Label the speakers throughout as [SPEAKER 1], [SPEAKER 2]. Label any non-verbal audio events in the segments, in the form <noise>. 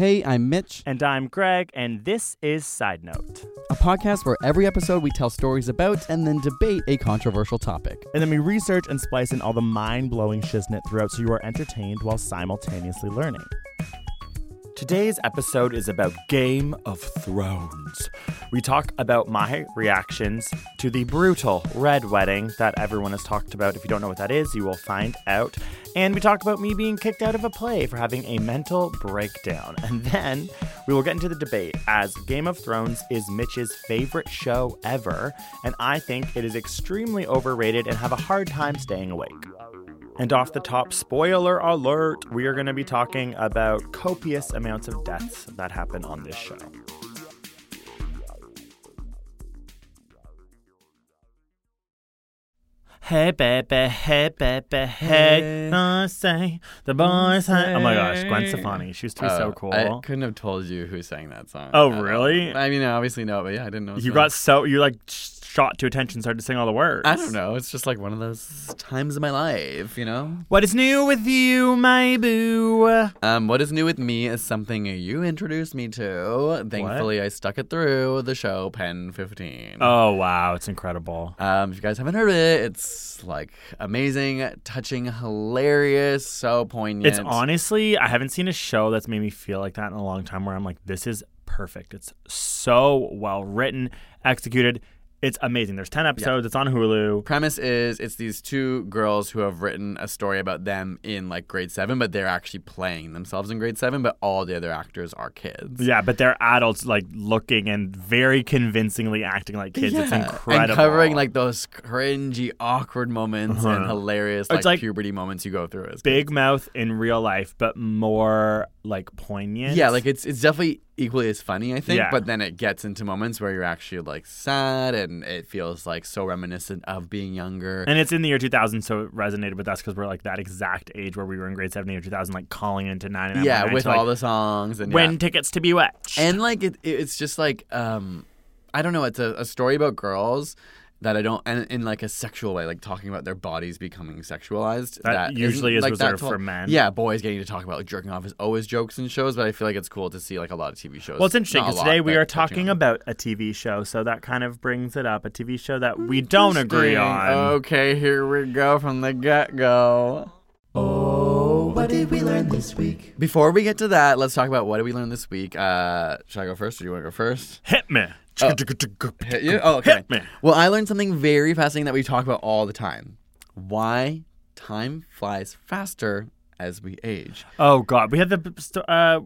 [SPEAKER 1] Hey, I'm Mitch,
[SPEAKER 2] And I'm Greg, and this is Side Note.
[SPEAKER 1] a podcast where every episode we tell stories about and then debate a controversial topic.
[SPEAKER 2] And then we research and splice in all the mind blowing shiznit throughout so you are entertained while simultaneously learning. Today's episode is about Game of Thrones. We talk about my reactions to the brutal red wedding that everyone has talked about. If you don't know what that is, you will find out. And we talk about me being kicked out of a play for having a mental breakdown. And then we will get into the debate as Game of Thrones is Mitch's favorite show ever, and I think it is extremely overrated and have a hard time staying awake. And off the top, spoiler alert, we are going to be talking about copious amounts of deaths that happen on this show. Hey baby, hey baby, hey, I say the boys. Hey. Oh my gosh, Gwen Stefani, she used to be so
[SPEAKER 3] Oh,
[SPEAKER 2] cool.
[SPEAKER 3] I couldn't have told you who sang that song.
[SPEAKER 2] Oh, really?
[SPEAKER 3] I mean, I obviously know, but yeah, I didn't know.
[SPEAKER 2] you got so you like sh- shot to attention, started to sing all the words.
[SPEAKER 3] I don't know. It's just like one of those times in my life, you know.
[SPEAKER 2] What is new with you, my boo?
[SPEAKER 3] Um, what is new with me is something you introduced me to. Thankfully, I stuck it through the show Pen 15.
[SPEAKER 2] Oh wow, it's incredible.
[SPEAKER 3] Um, if you guys haven't heard of it, it's like amazing, touching, hilarious, so poignant.
[SPEAKER 2] It's honestly, I haven't seen a show that's made me feel like that in a long time where I'm like, this is perfect. It's so well written, executed. It's amazing. There's 10 episodes. It's on Hulu.
[SPEAKER 3] premise is it's these two girls who have written a story about them in like grade seven, but they're actually playing themselves in grade seven, but all the other actors are kids.
[SPEAKER 2] Yeah, but they're adults like looking and very convincingly acting like kids. It's incredible.
[SPEAKER 3] And covering like those cringy, awkward moments and hilarious
[SPEAKER 2] Uh-huh. It's
[SPEAKER 3] like,
[SPEAKER 2] like
[SPEAKER 3] puberty moments you go through as kids.
[SPEAKER 2] big mouth in real life, but more like poignant.
[SPEAKER 3] Yeah, like it's it's definitely equally as funny, I think.
[SPEAKER 2] Yeah.
[SPEAKER 3] But then it gets into moments where you're actually like sad and it feels like so reminiscent of being younger.
[SPEAKER 2] And it's in the year 2000, so it resonated with us because we're like that exact age where we were in grade 7 or 2000, like calling into 99.
[SPEAKER 3] yeah, with all the songs and
[SPEAKER 2] Win
[SPEAKER 3] yeah.
[SPEAKER 2] tickets to Bewitched.
[SPEAKER 3] and like it, it- it's just like um i don't know it's a, a story about girls that i don't and in like a sexual way like talking about their bodies becoming sexualized
[SPEAKER 2] That usually
[SPEAKER 3] isn't,
[SPEAKER 2] is
[SPEAKER 3] like, that
[SPEAKER 2] reserved for men.
[SPEAKER 3] yeah boys getting to talk about like jerking off is always jokes in shows but i feel like it's cool to see like a lot of tv shows
[SPEAKER 2] Well, it's interesting because today we are talking
[SPEAKER 3] on
[SPEAKER 2] about a TV show, so that kind of brings it up. A TV show that we don't agree on.
[SPEAKER 3] okay here we go from the get-go
[SPEAKER 4] Oh, what did we learn this week?
[SPEAKER 3] before we get to that let's talk about what did we learn this week uh should i go first or do you want to go first
[SPEAKER 2] Hit me.
[SPEAKER 3] Hit you? Oh, okay.
[SPEAKER 2] Hit me.
[SPEAKER 3] Well, I learned something very fascinating that we talk about all the time. Why time flies faster as we age.
[SPEAKER 2] Oh God, we had the uh,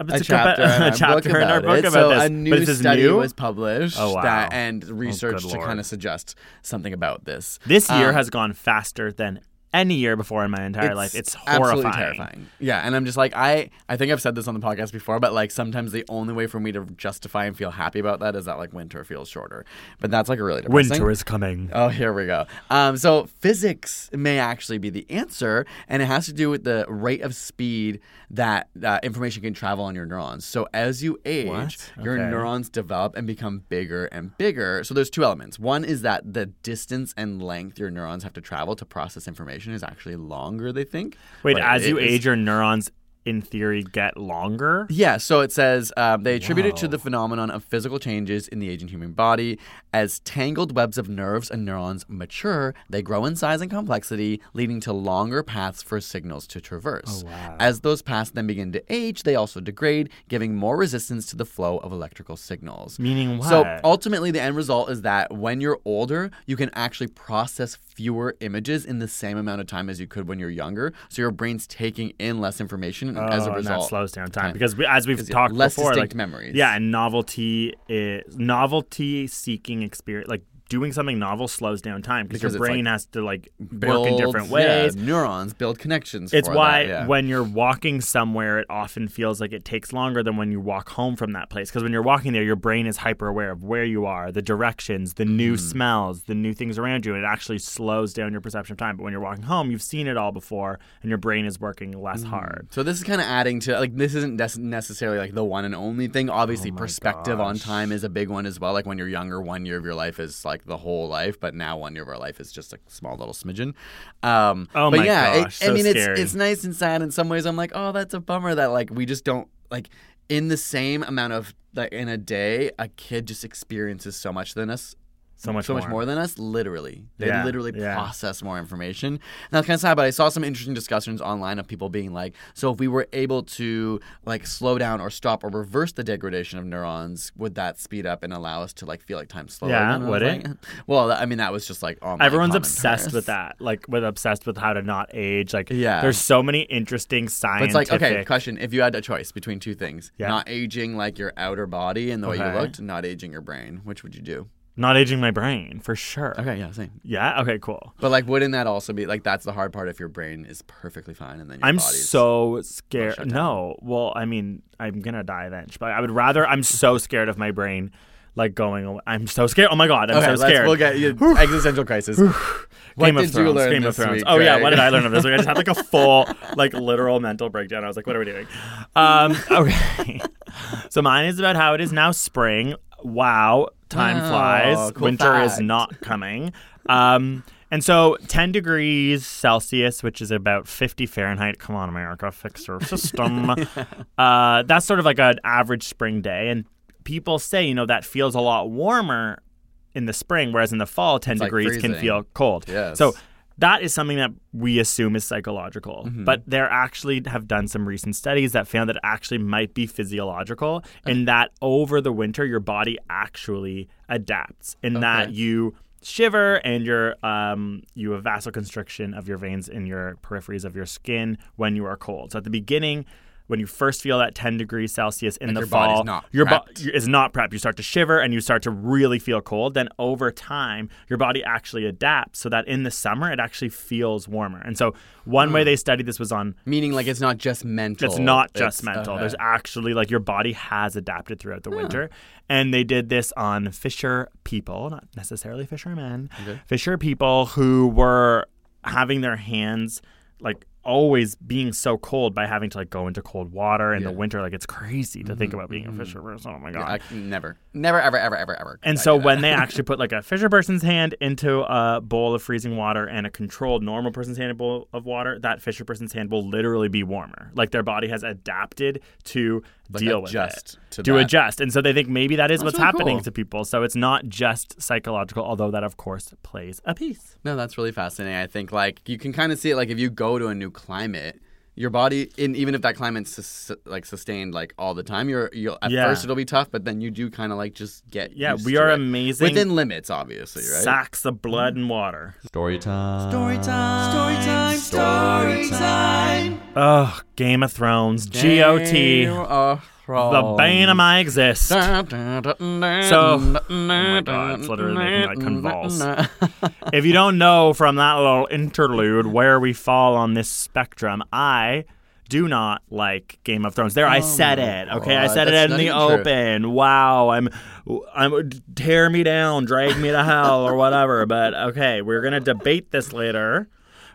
[SPEAKER 3] A chapter, in
[SPEAKER 2] a
[SPEAKER 3] our
[SPEAKER 2] chapter
[SPEAKER 3] book
[SPEAKER 2] in our
[SPEAKER 3] about
[SPEAKER 2] book
[SPEAKER 3] it.
[SPEAKER 2] about
[SPEAKER 3] so
[SPEAKER 2] this.
[SPEAKER 3] a new study
[SPEAKER 2] new?
[SPEAKER 3] was published
[SPEAKER 2] Oh, wow.
[SPEAKER 3] that, and research
[SPEAKER 2] good
[SPEAKER 3] to kind of suggest something about this.
[SPEAKER 2] This year has gone faster than any year before in my entire life. It's
[SPEAKER 3] absolutely
[SPEAKER 2] horrifying.
[SPEAKER 3] terrifying. Yeah, and I'm just like I I think I've said this on the podcast before, but like sometimes the only way for me to justify and feel happy about that is that like winter feels shorter. But that's like a really depressing. Thing.
[SPEAKER 2] Winter is coming.
[SPEAKER 3] Oh, here we go. Um, so physics may actually be the answer, and it has to do with the rate of speed that uh, information can travel on your neurons. So as you age,
[SPEAKER 2] What?
[SPEAKER 3] your neurons develop and become bigger and bigger. So there's two elements. One is that the distance and length your neurons have to travel to process information is actually longer. They think.
[SPEAKER 2] Wait,
[SPEAKER 3] But
[SPEAKER 2] as
[SPEAKER 3] it
[SPEAKER 2] you age, your neurons in theory get longer.
[SPEAKER 3] Yeah, so it says um, they attribute it to the phenomenon of physical changes in the aging human body. As tangled webs of nerves and neurons mature, they grow in size and complexity, leading to longer paths for signals to traverse. As those paths then begin to age, they also degrade, giving more resistance to the flow of electrical signals.
[SPEAKER 2] Meaning what?
[SPEAKER 3] So ultimately, the end result is that when you're older, you can actually process fewer images in the same amount of time as you could when you're younger. So your brain's taking in less information and as a
[SPEAKER 2] Oh, and that
[SPEAKER 3] result.
[SPEAKER 2] slows down time
[SPEAKER 3] time.
[SPEAKER 2] because we, as we've talked
[SPEAKER 3] less
[SPEAKER 2] before,
[SPEAKER 3] distinct
[SPEAKER 2] like
[SPEAKER 3] memories.
[SPEAKER 2] Yeah, and novelty is novelty seeking experience, like doing something novel slows down time because your brain
[SPEAKER 3] like,
[SPEAKER 2] has to like
[SPEAKER 3] build,
[SPEAKER 2] work in different
[SPEAKER 3] yeah,
[SPEAKER 2] ways.
[SPEAKER 3] neurons build connections.
[SPEAKER 2] It's
[SPEAKER 3] for
[SPEAKER 2] why
[SPEAKER 3] that, yeah.
[SPEAKER 2] when you're walking somewhere, it often feels like it takes longer than when you walk home from that place. Because when you're walking there, your brain is hyper aware of where you are, the directions, the new
[SPEAKER 3] Mm.
[SPEAKER 2] smells, the new things around you. And it actually slows down your perception of time. But when you're walking home, you've seen it all before, and your brain is working less
[SPEAKER 3] Mm.
[SPEAKER 2] hard.
[SPEAKER 3] So this is kind of adding to like this isn't nec- necessarily like the one and only thing. Obviously,
[SPEAKER 2] Oh
[SPEAKER 3] perspective on time is a big one as well. Like when you're younger, one year of your life is like the whole life, but now one year of our life is just a small little smidgen. Um,
[SPEAKER 2] Oh
[SPEAKER 3] but
[SPEAKER 2] my
[SPEAKER 3] yeah, it-
[SPEAKER 2] gosh,
[SPEAKER 3] I mean
[SPEAKER 2] scary.
[SPEAKER 3] it's it's nice and sad in some ways. I'm like, oh, that's a bummer that like we just don't like in the same amount of like in a day, a kid just experiences so much than us
[SPEAKER 2] So much
[SPEAKER 3] so
[SPEAKER 2] more.
[SPEAKER 3] much more than us. Literally, they
[SPEAKER 2] Yeah,
[SPEAKER 3] literally
[SPEAKER 2] yeah.
[SPEAKER 3] process more information. And that's kind of sad. But I saw some interesting discussions online of people being like, so if we were able to like slow down or stop or reverse the degradation of neurons, would that speed up and allow us to like feel like time slower?
[SPEAKER 2] Yeah, would it?
[SPEAKER 3] like, <laughs> Well, I mean, that was just like
[SPEAKER 2] Everyone's obsessed with that, like with obsessed with how to not age. Like,
[SPEAKER 3] Yeah.
[SPEAKER 2] there's so many interesting
[SPEAKER 3] But
[SPEAKER 2] scientific.
[SPEAKER 3] it's like, okay, question: If you had a choice between two things,
[SPEAKER 2] Yeah.
[SPEAKER 3] not aging like your outer body and the way you looked, not aging your brain, which would you do?
[SPEAKER 2] Not aging my brain for sure.
[SPEAKER 3] Okay, yeah, same.
[SPEAKER 2] Yeah. Okay. Cool.
[SPEAKER 3] But like, wouldn't that also be like that's the hard part if your brain is perfectly fine and then your
[SPEAKER 2] I'm
[SPEAKER 3] body's
[SPEAKER 2] so scared.
[SPEAKER 3] down.
[SPEAKER 2] No. Well, I mean, I'm gonna die eventually. But I would rather. I'm so <laughs> scared of my brain, like going away. I'm so scared. Oh my god, I'm
[SPEAKER 3] okay,
[SPEAKER 2] so
[SPEAKER 3] let's,
[SPEAKER 2] scared.
[SPEAKER 3] we'll get you <sighs> existential crisis. what
[SPEAKER 2] Game
[SPEAKER 3] did
[SPEAKER 2] of Thrones.
[SPEAKER 3] you learn
[SPEAKER 2] Game
[SPEAKER 3] this
[SPEAKER 2] of Thrones.
[SPEAKER 3] week?
[SPEAKER 2] oh yeah,
[SPEAKER 3] Greg?
[SPEAKER 2] what did I learn of this week? I just had like a full, <laughs> like literal mental breakdown. I was like, what are we doing? Um, <laughs> okay. so mine is about how it is now spring. Wow, time
[SPEAKER 3] Wow,
[SPEAKER 2] flies.
[SPEAKER 3] cool
[SPEAKER 2] Winter is not coming. Um, and so 10 degrees Celsius, which is about 50 Fahrenheit. Come on, America, fix your <laughs> system. uh, that's sort of like an average spring day. And people say, you know, that feels a lot warmer in the spring, whereas in the fall, 10
[SPEAKER 3] like
[SPEAKER 2] degrees can feel cold.
[SPEAKER 3] Yes.
[SPEAKER 2] So that is something that we assume is psychological.
[SPEAKER 3] Mm-hmm.
[SPEAKER 2] But there actually have done some recent studies that found that it actually might be physiological in that over the winter, your body actually adapts in that you shiver and your um, you have vasoconstriction of your veins in your peripheries of your skin when you are cold. So at the beginning, when you first feel that 10 degrees Celsius in the
[SPEAKER 3] your
[SPEAKER 2] fall,
[SPEAKER 3] not
[SPEAKER 2] your bo-
[SPEAKER 3] prepped.
[SPEAKER 2] is not prepped. You start to shiver and you start to really feel cold. Then over time, your body actually adapts so that in the summer it actually feels warmer. And so one way hmm. they studied this was on
[SPEAKER 3] Meaning, like, it's not just mental.
[SPEAKER 2] it's not just
[SPEAKER 3] It's-
[SPEAKER 2] mental.
[SPEAKER 3] okay.
[SPEAKER 2] There's actually like your body has adapted throughout the hmm. winter. And they did this on fisher people, not necessarily fishermen. Fisher people who were having their hands like always being so cold by having to like go into cold water in the winter. Like it's crazy to think about being a fisher mm. person. Oh my god.
[SPEAKER 3] I, never, never, ever, ever, ever, ever.
[SPEAKER 2] And so when they <laughs> actually put like a fisher person's hand into a bowl of freezing water and a controlled normal person's hand in a bowl of water, that fisher person's hand will literally be warmer. Like their body has adapted to
[SPEAKER 3] Like,
[SPEAKER 2] deal with it.
[SPEAKER 3] to
[SPEAKER 2] to adjust. And so they think maybe that is
[SPEAKER 3] That's
[SPEAKER 2] what's
[SPEAKER 3] really
[SPEAKER 2] happening
[SPEAKER 3] cool.
[SPEAKER 2] to people. So it's not just psychological, although that of course plays a piece.
[SPEAKER 3] No, that's really fascinating. I think like you can kind of see it like if you go to a new climate, your body, in even if that climate's sus- like sustained like all the time, you're you'll at
[SPEAKER 2] Yeah.
[SPEAKER 3] first it'll be tough, but then you do kind of like just get
[SPEAKER 2] Yeah,
[SPEAKER 3] used
[SPEAKER 2] we
[SPEAKER 3] to
[SPEAKER 2] are
[SPEAKER 3] it.
[SPEAKER 2] amazing.
[SPEAKER 3] within limits, obviously, right?
[SPEAKER 2] Sacks of blood and water.
[SPEAKER 1] Story time.
[SPEAKER 4] Story time. Story time. Story time.
[SPEAKER 2] Ugh, Game of Thrones, GOT,
[SPEAKER 3] Game of
[SPEAKER 2] the bane of my exist.
[SPEAKER 3] So,
[SPEAKER 2] oh my God, it's literally making me, like, convulse. <laughs> if you don't know from that little interlude where we fall on this spectrum, I do not like Game of Thrones. There, I oh said it. Okay, I
[SPEAKER 3] God,
[SPEAKER 2] said it in the
[SPEAKER 3] even true.
[SPEAKER 2] open. Wow, I'm, I'm tear me down, drag me to hell, or whatever. But okay, we're gonna debate this later.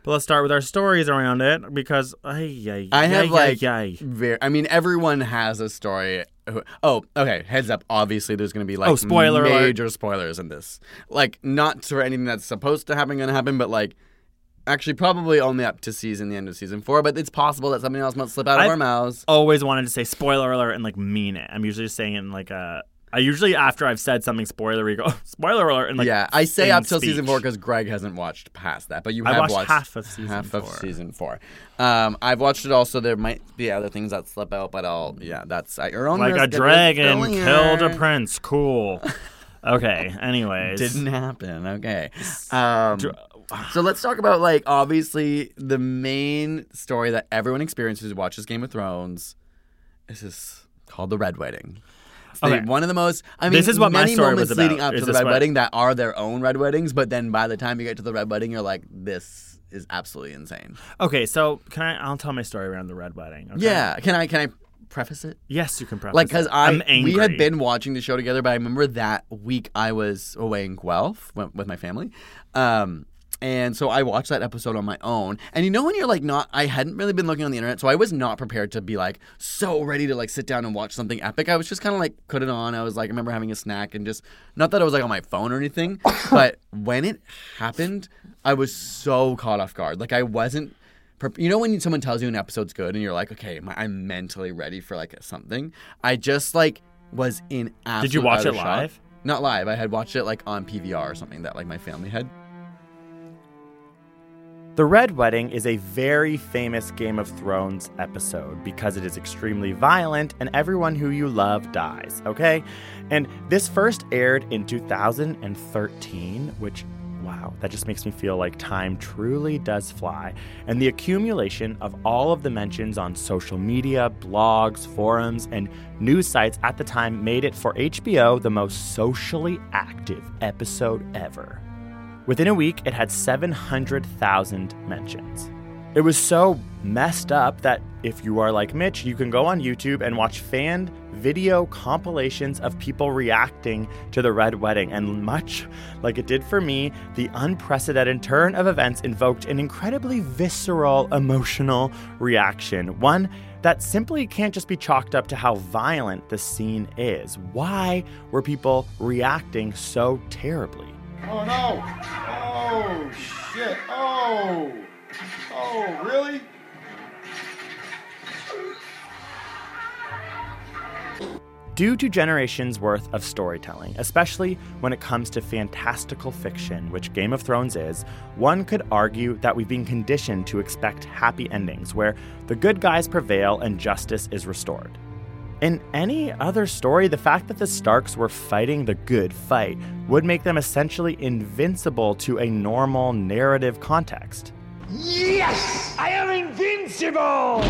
[SPEAKER 2] But let's start with our stories around it because ay, ay,
[SPEAKER 3] I have like
[SPEAKER 2] ay,
[SPEAKER 3] very. I mean, everyone has a story. who- Oh, okay. Heads up. Obviously, there's going to be like
[SPEAKER 2] Oh, spoiler alert.
[SPEAKER 3] major spoilers in this. Like, not for anything that's supposed to happen going to happen, but like, Actually, probably only up to season the end of season four, but it's possible that something else might slip out of
[SPEAKER 2] I've-
[SPEAKER 3] our mouths.
[SPEAKER 2] Always wanted to say spoiler alert and like mean it. I'm usually just saying it in like a. I usually after I've said something spoilery go <laughs> spoiler alert and like
[SPEAKER 3] yeah, I say up till season four because Greg hasn't watched past that, but you have
[SPEAKER 2] watched
[SPEAKER 3] watched
[SPEAKER 2] half of season
[SPEAKER 3] half of
[SPEAKER 2] four.
[SPEAKER 3] season four. Um, I've watched it also. There might be other things that slip out, but I'll yeah, that's at your own
[SPEAKER 2] like a dragon killed a prince. Cool. <laughs> Okay. Anyways,
[SPEAKER 3] Didn't happen. Okay. Um, so let's talk about like obviously the main story that everyone experiences who watches Game of Thrones. Is this is called the Red Wedding.
[SPEAKER 2] Okay.
[SPEAKER 3] one of the most. I mean,
[SPEAKER 2] This is what my
[SPEAKER 3] many
[SPEAKER 2] story was
[SPEAKER 3] moments leading up
[SPEAKER 2] Is
[SPEAKER 3] to the Red
[SPEAKER 2] what-
[SPEAKER 3] Wedding that are their own Red Weddings, but then by the time you get to the Red Wedding, you're like, this is absolutely insane.
[SPEAKER 2] Okay, so can I? I'll tell my story around the red wedding. Okay?
[SPEAKER 3] Yeah. Can I? Can I preface it?
[SPEAKER 2] Yes, you can. Preface
[SPEAKER 3] Like,
[SPEAKER 2] it.
[SPEAKER 3] I
[SPEAKER 2] I'm angry.
[SPEAKER 3] we had been watching the show together, but I remember that week I was away in Guelph wi- with my family, um, and so I watched that episode on my own. And you know when you're like not, I hadn't really been looking on the internet, so I was not prepared to be like so ready to like sit down and watch something epic. I was just kind of like put it on. I was like, I remember having a snack and just not that I was like on my phone or anything, <coughs> but when it happened, I was so caught off guard. Like I wasn't. prep- You know when someone tells you an episode's good and you're like, okay, I'm mentally ready for like something. I just like was in. Absolute
[SPEAKER 2] Did you watch
[SPEAKER 3] utter
[SPEAKER 2] it
[SPEAKER 3] shock.
[SPEAKER 2] live?
[SPEAKER 3] Not live. I had watched it like on PVR or something that like my family had.
[SPEAKER 2] The Red Wedding is a very famous Game of Thrones episode because it is extremely violent and everyone who you love dies, okay? And this first aired in 2013, which, wow, that just makes me feel like time truly does fly. And the accumulation of all of the mentions on social media, blogs, forums, and news sites at the time made it for HBO the most socially active episode ever. Within a week, it had 700,000 mentions. It was so messed up that if you are like Mitch, you can go on YouTube and watch fan video compilations of people reacting to the Red Wedding. And much like it did for me, the unprecedented turn of events invoked an incredibly visceral, emotional reaction. One that simply can't just be chalked up to how violent the scene is. Why were people reacting so terribly?
[SPEAKER 5] Oh no! Oh shit! Oh! Oh, really?
[SPEAKER 2] Due to generations worth of storytelling, especially when it comes to fantastical fiction, which Game of Thrones is, one could argue that we've been conditioned to expect happy endings where the good guys prevail and justice is restored. In any other story, the fact that the Starks were fighting the good fight would make them essentially invincible to a normal narrative context.
[SPEAKER 4] Yes! I am invincible!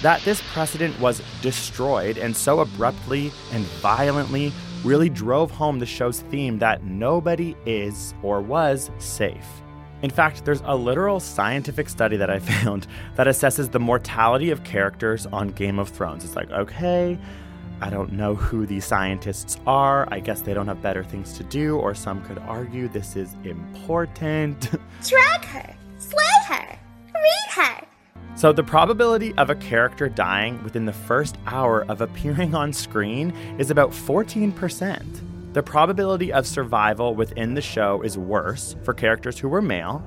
[SPEAKER 2] That this precedent was destroyed and so abruptly and violently really drove home the show's theme that nobody is or was safe. In fact, there's a literal scientific study that I <laughs> found that assesses the mortality of characters on Game of Thrones. It's like, okay, I don't know who these scientists are. I guess they don't have better things to do, or some could argue this is important. <laughs>
[SPEAKER 6] Drag her, slay her, read her.
[SPEAKER 2] So, the probability of a character dying within the first hour of appearing on screen is about 14%. The probability of survival within the show is worse for characters who were male,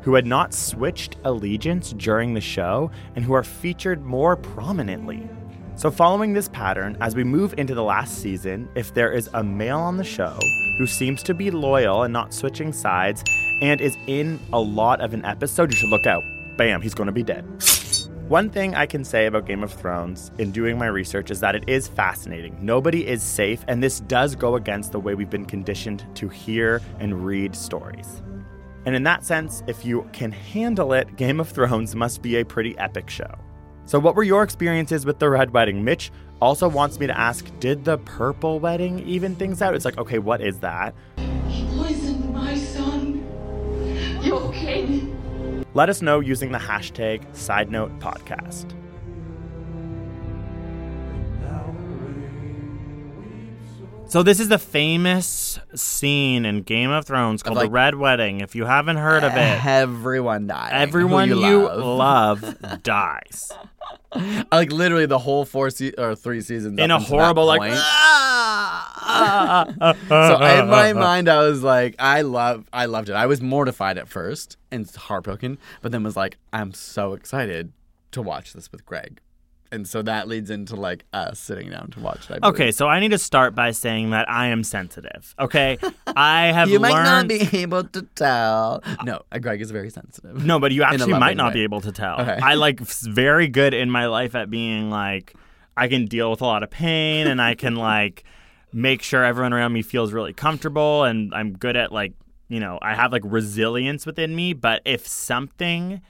[SPEAKER 2] who had not switched allegiance during the show, and who are featured more prominently. So, following this pattern, as we move into the last season, if there is a male on the show who seems to be loyal and not switching sides and is in a lot of an episode, you should look out. Bam, he's to be dead. One thing I can say about Game of Thrones in doing my research is that it is fascinating. Nobody is safe, and this does go against the way we've been conditioned to hear and read stories. And in that sense, if you can handle it, Game of Thrones must be a pretty epic show. So, what were your experiences with the Red Wedding? Mitch also wants me to ask Did the Purple Wedding even things out? It's like, okay, what is that?
[SPEAKER 7] He poisoned my son, your king.
[SPEAKER 2] Let us know using the hashtag SideNote Podcast. So this is the famous scene in Game of Thrones called the Red Wedding. If you haven't heard of it,
[SPEAKER 3] Everyone dies.
[SPEAKER 2] everyone
[SPEAKER 3] who
[SPEAKER 2] you,
[SPEAKER 3] love.
[SPEAKER 2] love <laughs> dies.
[SPEAKER 3] like literally the whole four se- or three seasons
[SPEAKER 2] In a horrible, like, "Ah!"
[SPEAKER 3] So <laughs> in my mind, I was like, I love, I loved it. I was mortified at first and heartbroken, but then was like, I'm so excited to watch this with Greg, and so that leads into like us sitting down to watch it.
[SPEAKER 2] Okay, so I need to start by saying that I am sensitive. Okay, I <laughs> have
[SPEAKER 3] you
[SPEAKER 2] learned.
[SPEAKER 3] might not be able to tell. No, uh, Greg is very sensitive.
[SPEAKER 2] No, but you <laughs> actually might not
[SPEAKER 3] way.
[SPEAKER 2] be able to tell.
[SPEAKER 3] Okay.
[SPEAKER 2] I like very good in my life at being like I can deal with a lot of pain and I can like make sure everyone around me feels really comfortable and I'm good at like, you know, I have like resilience within me, but if something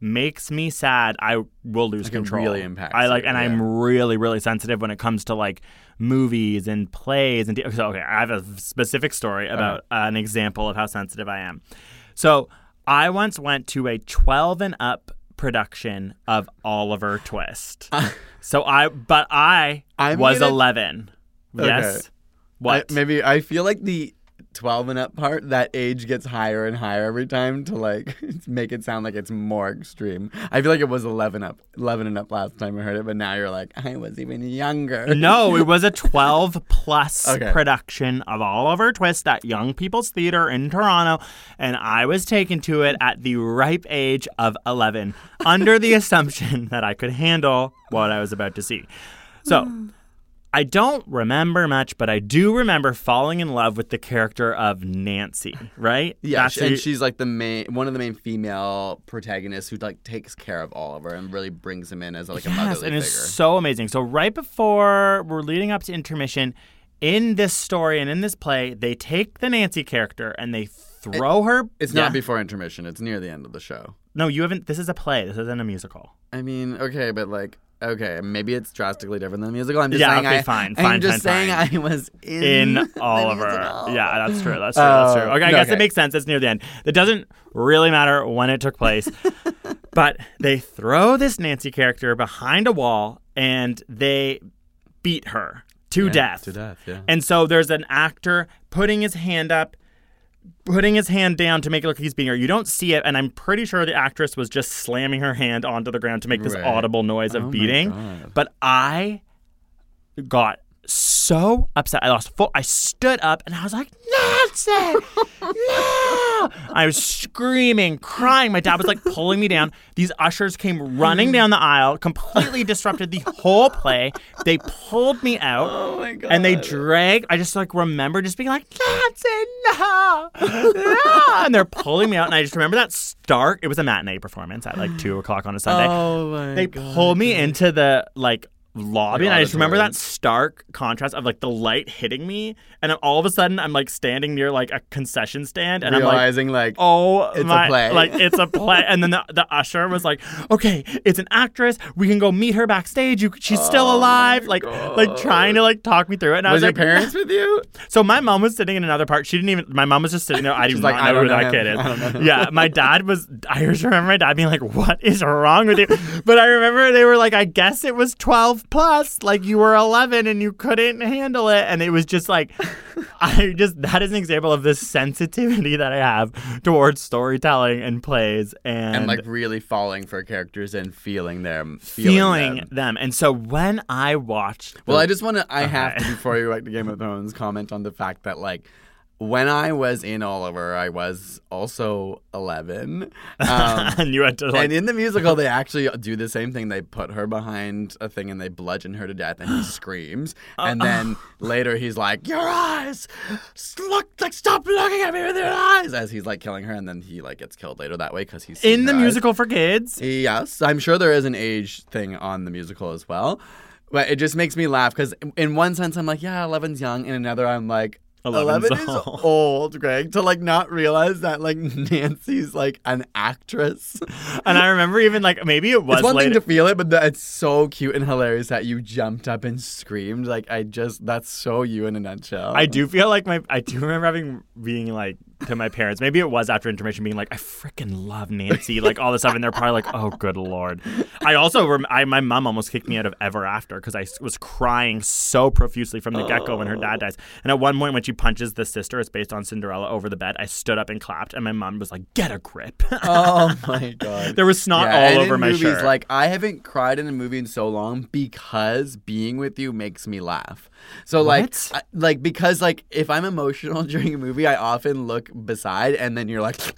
[SPEAKER 2] makes me sad, I will lose
[SPEAKER 3] like
[SPEAKER 2] control.
[SPEAKER 3] really impacts.
[SPEAKER 2] I like,
[SPEAKER 3] it,
[SPEAKER 2] and
[SPEAKER 3] yeah.
[SPEAKER 2] I'm really, really sensitive when it comes to like movies and plays and so. Okay, I have a specific story about an example of how sensitive I am. So I once went to a 12 and up production of Oliver Twist. <laughs> so I, but I,
[SPEAKER 3] I
[SPEAKER 2] was 11. Yes. Okay. What?
[SPEAKER 3] I, maybe I feel like the 12 and up part, that age gets higher and higher every time to like <laughs> make it sound like it's more extreme. I feel like it was 11 up, 11 and up last time I heard it, but now you're like, I was even younger.
[SPEAKER 2] No, it <laughs> was a 12 plus
[SPEAKER 3] okay.
[SPEAKER 2] production of Oliver Twist at Young People's Theater in Toronto, and I was taken to it at the ripe age of 11 under the <laughs> assumption that I could handle what I was about to see. So, <sighs> <sighs> <sighs> I don't remember much, but I do remember falling in love with the character of Nancy, right?
[SPEAKER 3] Yeah,
[SPEAKER 2] That's
[SPEAKER 3] and
[SPEAKER 2] who-
[SPEAKER 3] she's like the main, one of the main female protagonists who like takes care of Oliver and really brings him in as like a
[SPEAKER 2] yes,
[SPEAKER 3] motherly
[SPEAKER 2] and
[SPEAKER 3] figure.
[SPEAKER 2] it's so amazing. So right before we're leading up to intermission, in this story and in this play, they take the Nancy character and they throw her.
[SPEAKER 3] it's
[SPEAKER 2] Yeah.
[SPEAKER 3] not before intermission; it's near the end of the show.
[SPEAKER 2] No, you haven't. This is a play. This isn't a musical.
[SPEAKER 3] I mean, okay, but like, okay, maybe it's drastically different than the musical. I'm just
[SPEAKER 2] Yeah,
[SPEAKER 3] saying,
[SPEAKER 2] okay,
[SPEAKER 3] I,
[SPEAKER 2] fine,
[SPEAKER 3] I'm
[SPEAKER 2] fine,
[SPEAKER 3] just
[SPEAKER 2] fine,
[SPEAKER 3] saying,
[SPEAKER 2] fine.
[SPEAKER 3] I was in,
[SPEAKER 2] In Oliver. Yeah, that's true. That's true. that's true.
[SPEAKER 3] Oh,
[SPEAKER 2] Okay, I guess
[SPEAKER 3] okay.
[SPEAKER 2] it makes sense. It's near the end. It doesn't really matter when it took place. <laughs> but they throw this Nancy character behind a wall and they beat her to
[SPEAKER 3] Yeah,
[SPEAKER 2] death.
[SPEAKER 3] to death, yeah.
[SPEAKER 2] And so there's an actor putting his hand up, putting his hand down to make it look like he's beating her. You don't see it, and I'm pretty sure the actress was just slamming her hand onto the ground to make this
[SPEAKER 3] Right.
[SPEAKER 2] audible noise of
[SPEAKER 3] Oh
[SPEAKER 2] beating. But I got so upset. I lost full. I stood up and I was like, Nancy, no! I was screaming, crying. My dad was like pulling me down. These ushers came running down the aisle, completely disrupted the whole play. They pulled me out.
[SPEAKER 3] Oh my god!
[SPEAKER 2] And they dragged. I just like remember just being like, Nancy, no, no, and they're pulling me out. And I just remember that stark. It was a matinee performance at like two o'clock on a Sunday.
[SPEAKER 3] Oh my
[SPEAKER 2] they
[SPEAKER 3] god!
[SPEAKER 2] pulled me into the like lobby,
[SPEAKER 3] Like
[SPEAKER 2] and I just remember that stark contrast of like the light hitting me, and then all of a sudden I'm like standing near like a concession stand, and I'm like.
[SPEAKER 3] realizing like,
[SPEAKER 2] Oh
[SPEAKER 3] It's a
[SPEAKER 2] my!
[SPEAKER 3] play.
[SPEAKER 2] Like it's a play, <laughs> and then the, the usher was like, "Okay, it's an actress. We can go meet her backstage. You, she's still oh alive." Like, like trying to like talk me through it. And I
[SPEAKER 3] Oh was
[SPEAKER 2] was
[SPEAKER 3] your
[SPEAKER 2] like,
[SPEAKER 3] parents with you?
[SPEAKER 2] so my mom was sitting in another part. She didn't even. My mom was just sitting there. I did
[SPEAKER 3] She's
[SPEAKER 2] not
[SPEAKER 3] like,
[SPEAKER 2] know
[SPEAKER 3] I
[SPEAKER 2] who
[SPEAKER 3] know
[SPEAKER 2] that
[SPEAKER 3] him.
[SPEAKER 2] kid is.
[SPEAKER 3] I don't know him.
[SPEAKER 2] Yeah, my dad was. I just remember my dad being like, "What is wrong with you?" But I remember they were like, "I guess it was twelve plus. Like you were eleven and you couldn't handle it." And it was just like, <laughs> I just that is an example of this sensitivity that I have towards storytelling and plays and,
[SPEAKER 3] And like really falling for characters and feeling them, feeling,
[SPEAKER 2] feeling
[SPEAKER 3] them.
[SPEAKER 2] them. And so when I watched,
[SPEAKER 3] Well, I just want to. I have to before you like the Game of Thrones comment on the fact that like when I was in Oliver, I was also eleven. Um, <laughs>
[SPEAKER 2] and you had to like
[SPEAKER 3] and in the musical, they actually do the same thing. They put her behind a thing and they bludgeon her to death, and he <gasps> screams. And then later, he's like, "Your eyes, look, like stop looking at me with your eyes," as he's like killing her, and then he like gets killed later that way because he's
[SPEAKER 2] in the
[SPEAKER 3] eyes.
[SPEAKER 2] musical for kids.
[SPEAKER 3] Yes, I'm sure there is an age thing on the musical as well. But it just makes me laugh because in one sense I'm like, yeah, 11's young. In another, I'm like,
[SPEAKER 2] 11's
[SPEAKER 3] 11 is
[SPEAKER 2] old.
[SPEAKER 3] old, Greg. To like not realize that like <laughs> Nancy's like an actress.
[SPEAKER 2] And I remember even like maybe it was
[SPEAKER 3] it's one
[SPEAKER 2] later.
[SPEAKER 3] thing to feel it, but that it's so cute and hilarious that you jumped up and screamed. Like I just, that's so you in a nutshell.
[SPEAKER 2] I do feel like my I do remember having being like to my parents. Maybe it was after intermission, being like, "I freaking love Nancy," like all this stuff, and they're probably like, "Oh, good lord." I also, rem- I, my mom almost kicked me out of Ever After because I was crying so profusely from the get go when her dad oh. dies. And at one point, when she punches the sister, it's based on Cinderella over the bed. I stood up and clapped, and my mom was like, "Get a grip."
[SPEAKER 3] Oh <laughs> my god.
[SPEAKER 2] there was snot
[SPEAKER 3] Yeah,
[SPEAKER 2] all over my
[SPEAKER 3] movies,
[SPEAKER 2] shirt.
[SPEAKER 3] Like I haven't cried in a movie in so long because being with you makes me laugh. So like, I, like because like if I'm emotional <laughs> during a movie, I often look beside, and then you're like, <laughs>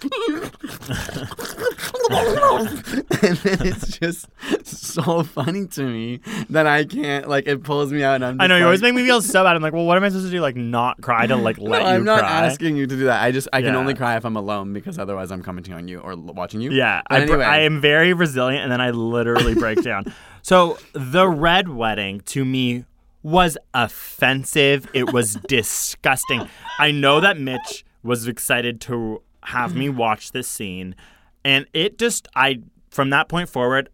[SPEAKER 3] and then it's just so funny to me that I can't like it pulls me out, and I'm.
[SPEAKER 2] I know
[SPEAKER 3] just
[SPEAKER 2] you always
[SPEAKER 3] like-
[SPEAKER 2] make me feel so bad. I'm like, well, what am I supposed to do? Like, not cry to like <laughs>
[SPEAKER 3] No,
[SPEAKER 2] let you
[SPEAKER 3] I'm not
[SPEAKER 2] cry?
[SPEAKER 3] asking you to do that. I just I can only cry if I'm alone because otherwise I'm commenting on you or watching you.
[SPEAKER 2] Yeah, I, br- I am very resilient, and then I literally break down. <laughs> So the red wedding to me was offensive. It was disgusting. I know that Mitch was excited to have me <clears throat> watch this scene, and it just I from that point forward.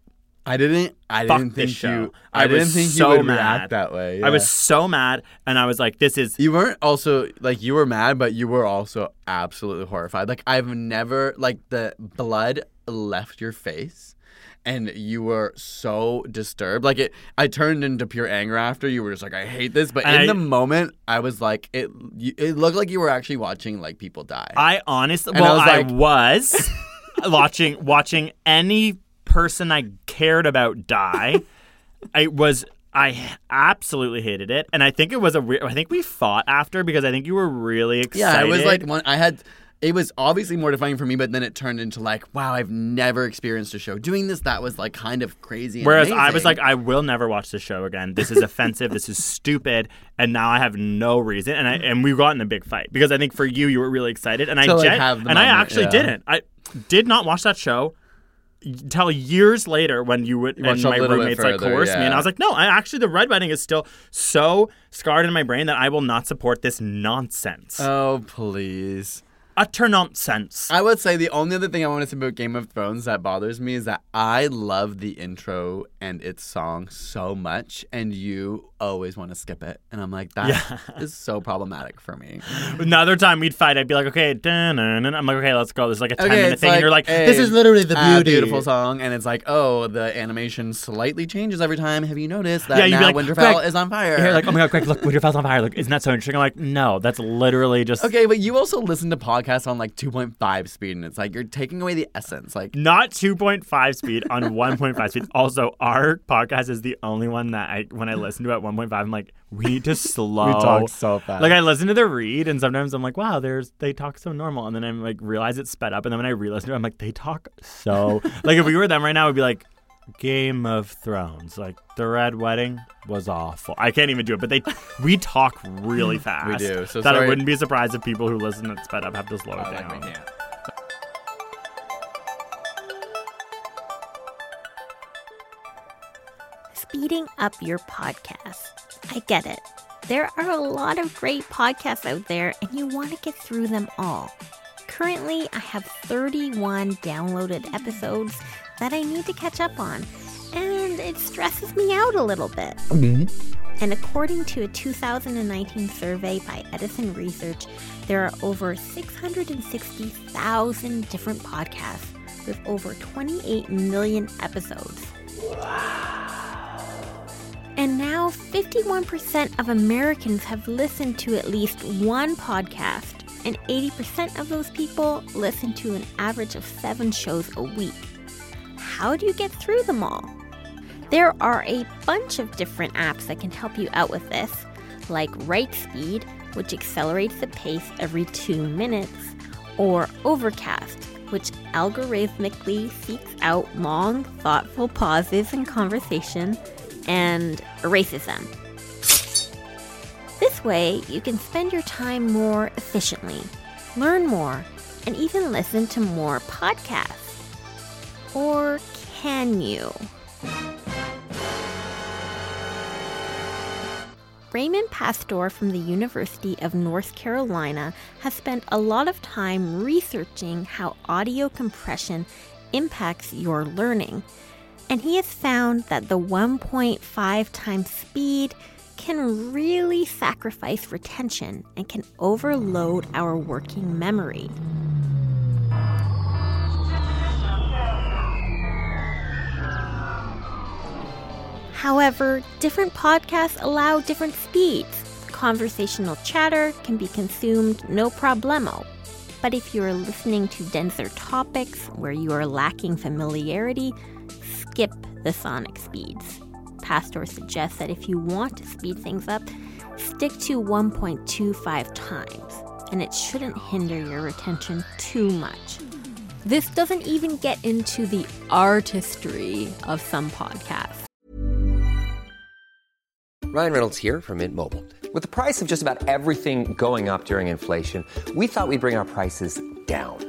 [SPEAKER 3] I didn't. I didn't
[SPEAKER 2] this
[SPEAKER 3] think
[SPEAKER 2] show.
[SPEAKER 3] you. I,
[SPEAKER 2] I
[SPEAKER 3] didn't
[SPEAKER 2] was
[SPEAKER 3] think
[SPEAKER 2] so
[SPEAKER 3] you would
[SPEAKER 2] mad.
[SPEAKER 3] react that way.
[SPEAKER 2] I was so mad, and I was like, "This is
[SPEAKER 3] You weren't also like you were mad, but you were also absolutely horrified. Like I've never like the blood left your face, and you were so disturbed. Like it, I turned into pure anger after. You were just like, I hate this. But in
[SPEAKER 2] I-
[SPEAKER 3] the moment, I was like, it. It looked like you were actually watching like people die.
[SPEAKER 2] I honestly,
[SPEAKER 3] And I
[SPEAKER 2] well,
[SPEAKER 3] was
[SPEAKER 2] I was <laughs> watching watching any person I cared about die. I was. I absolutely hated it, and I think it was a. Re- I think we fought after because I think you were really excited.
[SPEAKER 3] Yeah, I was like one. I had. It was obviously mortifying for me, but then it turned into like, wow, I've never experienced a show doing this. That was like kind of crazy.
[SPEAKER 2] Whereas I was like, I will never watch this show again. This is offensive. this is stupid. And now I have no reason. And I and we got in a big fight because I think for you, you were really excited, and I
[SPEAKER 3] like, the
[SPEAKER 2] and I actually
[SPEAKER 3] yeah.
[SPEAKER 2] didn't. I did not watch that show until years later when you would and my roommates like
[SPEAKER 3] further,
[SPEAKER 2] coerced me, and. I was like, no, I actually the red wedding is still so scarred in my brain that I will not support this nonsense.
[SPEAKER 3] oh please.
[SPEAKER 2] Utter nonsense.
[SPEAKER 3] I would say the only other thing I want to say about Game of Thrones that bothers me is that I love the intro and its song so much, and you always want to skip it, and I'm like, that is
[SPEAKER 2] Yeah.
[SPEAKER 3] so problematic for me. <laughs>
[SPEAKER 2] Another time we'd fight, I'd be like, okay, dun. I'm like, okay, let's go. There's like a 10 minute
[SPEAKER 3] it's
[SPEAKER 2] thing, and you're like,
[SPEAKER 3] hey,
[SPEAKER 2] this is literally the beauty.
[SPEAKER 3] beautiful song, and it's like, oh, the animation slightly changes every time. Have you noticed that
[SPEAKER 2] Yeah, you'd be
[SPEAKER 3] now
[SPEAKER 2] like,
[SPEAKER 3] Winterfell
[SPEAKER 2] Greg,
[SPEAKER 3] is on fire?
[SPEAKER 2] You're like, oh my god, Greg, look, Winterfell's on fire. Look, isn't that so interesting? I'm like, no, that's literally just
[SPEAKER 3] Okay, but you also listen to podcasts on like 2.5 speed, and it's like you're taking away the essence. Like,
[SPEAKER 2] not 2.5 speed on 1.5 speed. <laughs> Also, our podcast is the only one that I, when I listen to it at 1.5, I'm like, we need to <laughs> slow.
[SPEAKER 3] talk so fast.
[SPEAKER 2] Like I listen to the read, and sometimes I'm like, wow, there's they talk so normal, and then I'm like, realize it's sped up, and then when I re-listen to it, I'm like, they talk so. <laughs> like if we were them right now, it'd be like. Game of Thrones, like the Red Wedding was awful. I can't even do it, but they <laughs> we talk really fast.
[SPEAKER 3] we do, so
[SPEAKER 2] that I wouldn't be surprised if people who listen at sped up have to slow it down.
[SPEAKER 8] speeding up your podcast. I get it. There are a lot of great podcasts out there, and you want to get through them all. Currently, I have 31 downloaded episodes that I need to catch up on, and it stresses me out a little bit. Mm-hmm. And according to a 2019 survey by Edison Research, there are over 660,000 different podcasts with over 28 million episodes. And now 51% of Americans have listened to at least one podcast, and 80% of those people listen to an average of seven shows a week. How do you get through them all? There are a bunch of different apps that can help you out with this, like Writespeed, which accelerates the pace every two minutes, or Overcast, which algorithmically seeks out long, thoughtful pauses in conversation and erases them. This way, you can spend your time more efficiently, learn more, and even listen to more podcasts. Or can you? Raymond Pastore from the University of North Carolina has spent a lot of time researching how audio compression impacts your learning. And he has found that the 1.5 times speed can really sacrifice retention and can overload our working memory. However, different podcasts allow different speeds. Conversational chatter can be consumed no problemo. But if you're listening to denser topics where you are lacking familiarity, skip the sonic speeds. Pastore suggests that if you want to speed things up, stick to 1.25 times, and it shouldn't hinder your retention too much. This doesn't even get into the artistry of some podcasts.
[SPEAKER 9] Ryan Reynolds here from Mint Mobile. With the price of just about everything going up during inflation, we thought we'd bring our prices down.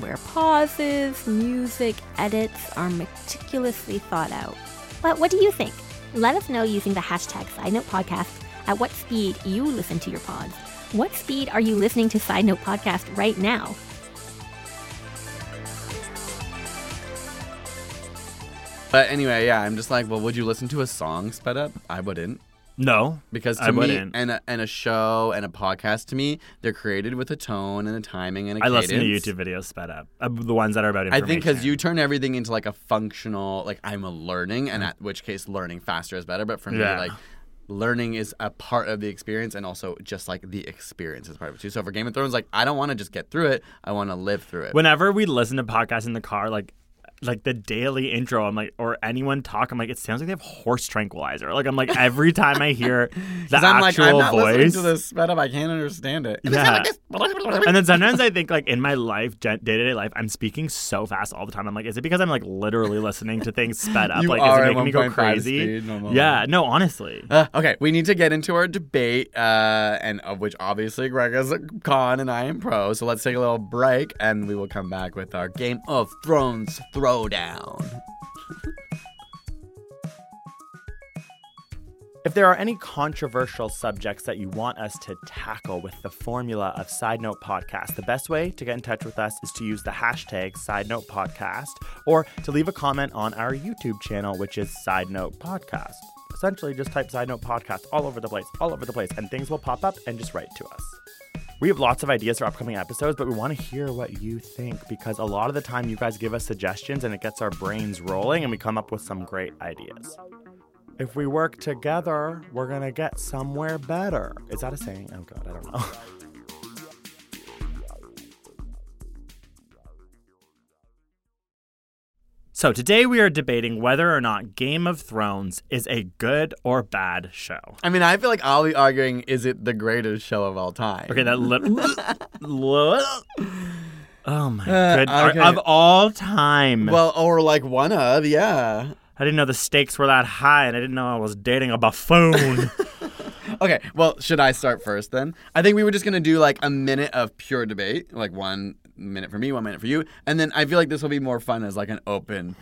[SPEAKER 8] Where pauses, music, edits are meticulously thought out. But what do you think? Let us know using the hashtag SideNotePodcast at what speed you listen to your pods. What speed are you listening to Side Note Podcast right now?
[SPEAKER 3] But anyway, yeah, I'm just like, well, would you listen to a song sped up? I wouldn't.
[SPEAKER 2] No,
[SPEAKER 3] Because to
[SPEAKER 2] I
[SPEAKER 3] me,
[SPEAKER 2] wouldn't.
[SPEAKER 3] and a, and a show and a podcast to me, they're created with a tone and a timing and a
[SPEAKER 2] I listen to. YouTube videos sped up. Uh, the ones that are about
[SPEAKER 3] I
[SPEAKER 2] information.
[SPEAKER 3] think because you turn everything into like a functional, like I'm a learning, and at which case learning faster is better. But for me,
[SPEAKER 2] Yeah.
[SPEAKER 3] like learning is a part of the experience, and also just like the experience is part of it too. So for Game of Thrones, like I don't want to just get through it; I want to live through it.
[SPEAKER 2] Whenever we listen to podcasts in the car, like like the daily intro, I'm like, or anyone talk, I'm like, it sounds like they have horse tranquilizer. Like I'm like every time I hear <laughs> the
[SPEAKER 3] I'm like,
[SPEAKER 2] actual
[SPEAKER 3] I'm not listening
[SPEAKER 2] voice.
[SPEAKER 3] to this sped up. I can't understand it.
[SPEAKER 2] Yeah. <laughs> <laughs> and then sometimes I think like in my life, day to day life, I'm speaking so fast all the time. I'm like, is it because I'm like literally listening to things sped up?
[SPEAKER 3] You
[SPEAKER 2] like, is it making me go crazy?
[SPEAKER 3] speed.
[SPEAKER 2] Yeah, no, honestly.
[SPEAKER 3] Uh, okay, we need to get into our debate, uh, and of which obviously Greg is a con and I am pro. So let's take a little break, and we will come back with our Game of Thrones throwdown.
[SPEAKER 2] If there are any controversial subjects that you want us to tackle with the formula of Side Note Podcast, the best way to get in touch with us is to use the hashtag Side Note Podcast or to leave a comment on our YouTube channel, which is Side Note Podcast. Essentially, just type Side Note Podcast all over the place, all over the place, and things will pop up and just write to us. We have lots of ideas for upcoming episodes, but we want to hear what you think because a lot of the time you guys give us suggestions and it gets our brains rolling and we come up with some great ideas. If we work together, we're going to get somewhere better. Is that a saying? Oh, God, I don't know. <laughs> So, today we are debating whether or not Game of Thrones is a good or bad show.
[SPEAKER 3] I mean, I feel like I'll be arguing: is it the greatest show of all time?
[SPEAKER 2] Okay, that lit- <laughs> Oh my
[SPEAKER 3] Uh,
[SPEAKER 2] goodness.
[SPEAKER 3] okay.
[SPEAKER 2] Of all time.
[SPEAKER 3] Well, or like one of, yeah.
[SPEAKER 2] I didn't know the stakes were that high, and I didn't know I was dating a buffoon. <laughs> <laughs>
[SPEAKER 3] Okay, well, should I start first then? I think we were just gonna do like a minute of pure debate, like one minute for me, one minute for you, and then I feel like this will be more fun as like an open,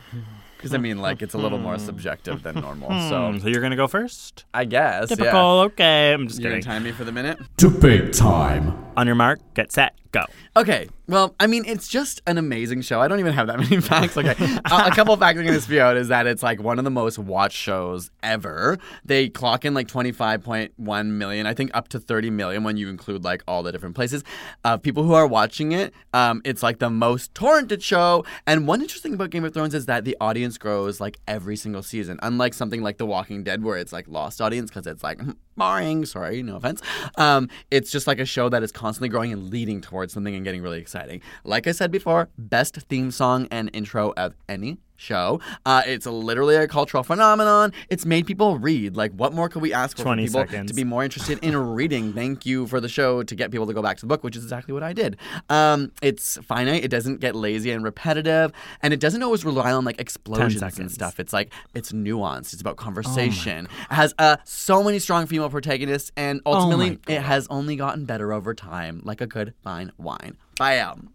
[SPEAKER 3] because I mean, like it's a little more subjective than normal. So,
[SPEAKER 2] Hmm, so you're gonna go first?
[SPEAKER 3] I guess
[SPEAKER 2] Typical.
[SPEAKER 3] Yeah.
[SPEAKER 2] Okay, I'm just
[SPEAKER 3] You're gonna time me for the minute.
[SPEAKER 10] Debate time.
[SPEAKER 2] On your mark, get set, go.
[SPEAKER 3] Okay, well, I mean, it's just an amazing show. I don't even have that <laughs> many facts. Okay, a, a couple facts I'm going to spew out is that it's like one of the most watched shows ever. They clock in like 25.1 million, I think up to 30 million when you include like all the different places of people who are watching it. Um, it's like the most torrented show. And one interesting thing about Game of Thrones is that the audience grows like every single season, unlike something like The Walking Dead where it's like lost audience because it's like <laughs> boring. Sorry, no offense. Um, it's just like a show that is constantly growing and leading towards something and getting really exciting. Like I said before, best theme song and intro of any show. Uh, it's literally a cultural phenomenon. It's made people read. Like, what more could we ask for
[SPEAKER 2] 20
[SPEAKER 3] people
[SPEAKER 2] seconds.
[SPEAKER 3] to be more interested in <laughs> reading? Thank you for the show to get people to go back to the book, which is exactly what I did. Um, it's finite. It doesn't get lazy and repetitive, and it doesn't always rely on like explosions and stuff. It's like it's nuanced. It's about conversation. it has uh, so many strong female protagonists, and ultimately, it has only gotten better over time, like a good fine wine. Bam.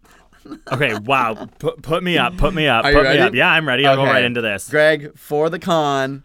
[SPEAKER 2] Okay, wow. Put, put me up. Put me up.
[SPEAKER 3] Are
[SPEAKER 2] put me up. Yeah, I'm ready. I'll go right into this.
[SPEAKER 3] Greg, for the con,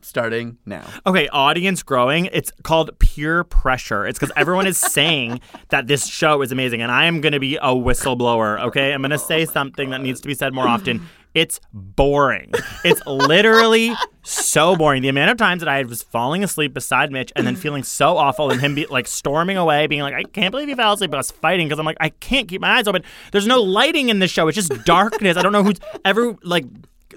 [SPEAKER 3] starting now.
[SPEAKER 2] Okay, audience growing. It's called peer pressure. It's because everyone is saying <laughs> that this show is amazing, and I am going to be a whistleblower. Okay, I'm going to say something that needs to be said more often. It's boring. It's literally so boring. The amount of times that I was falling asleep beside Mitch and then feeling so awful, and him be like storming away, being like, "I can't believe he fell asleep," but I was fighting because I'm like, I can't keep my eyes open. There's no lighting in this show. It's just darkness. I don't know who's ever like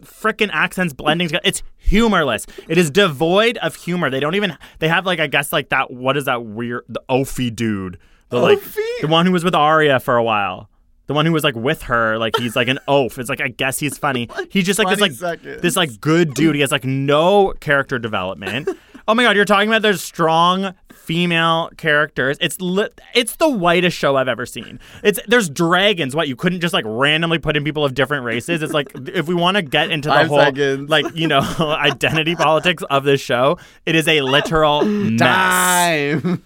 [SPEAKER 2] freaking accents blending together. It's humorless. It is devoid of humor. They don't even. They have like I guess like that. What is that weird? The Ophi dude. The like the one who was with Arya for a while. The one who was like with her, like he's like an oaf. It's like I guess he's funny. <laughs> He's just like this like
[SPEAKER 3] seconds.
[SPEAKER 2] this like good dude. He has like no character development. <laughs> oh my god, you're talking about there's strong female characters. It's li- it's the whitest show I've ever seen. It's there's dragons. What you couldn't just like randomly put in people of different races. It's like if we want to get into the
[SPEAKER 3] Five
[SPEAKER 2] whole
[SPEAKER 3] seconds.
[SPEAKER 2] like you know <laughs> identity politics of this show, it is a literal <gasps> mess.
[SPEAKER 3] Time.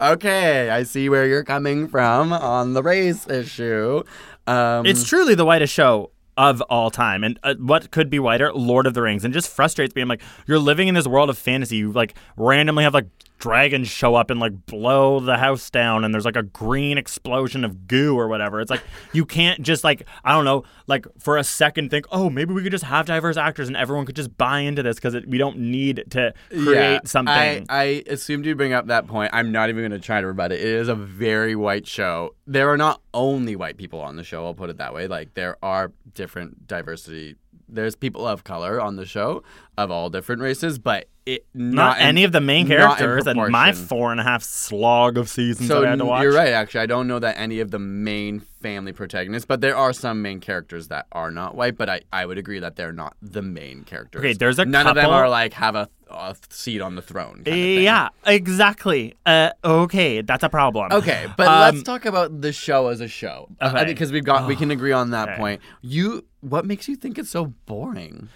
[SPEAKER 3] Okay, I see where you're coming from on the race issue. Um,
[SPEAKER 2] It's truly the whitest show of all time. And uh, what could be whiter? Lord of the Rings. And just frustrates me. I'm like, you're living in this world of fantasy. You like randomly have like dragons show up and like blow the house down and there's like a green explosion of goo or whatever. It's like <laughs> you can't just like I don't know, like for a second think, "Oh, maybe we could just have diverse actors and everyone could just buy into this because we don't need to create
[SPEAKER 3] yeah,
[SPEAKER 2] something."
[SPEAKER 3] I, I assumed you'd bring up that point. I'm not even going to try to rebut it. It is a very white show. There are not only white people on the show. I'll put it that way. Like there are different diversity. There's people of color on the show of all different races, but it
[SPEAKER 2] not,
[SPEAKER 3] in-
[SPEAKER 2] any of the main
[SPEAKER 3] not in
[SPEAKER 2] characters and my four and a half slog of seasons
[SPEAKER 3] So
[SPEAKER 2] that I had to watch.
[SPEAKER 3] you're right. Actually, I don't know that any of the main family protagonists, but there are some main characters that are not white. But I, I would agree that they're not the main characters.
[SPEAKER 2] Okay, there's a
[SPEAKER 3] none of them are like have a, a seat on the throne. kind of thing.
[SPEAKER 2] Yeah, exactly. Uh, okay, that's a problem.
[SPEAKER 3] Okay, but
[SPEAKER 2] Um,
[SPEAKER 3] let's talk about the show as a show. Uh,
[SPEAKER 2] Okay.
[SPEAKER 3] because we've got we can agree on that
[SPEAKER 2] Okay.
[SPEAKER 3] point. You what makes you think it's so boring?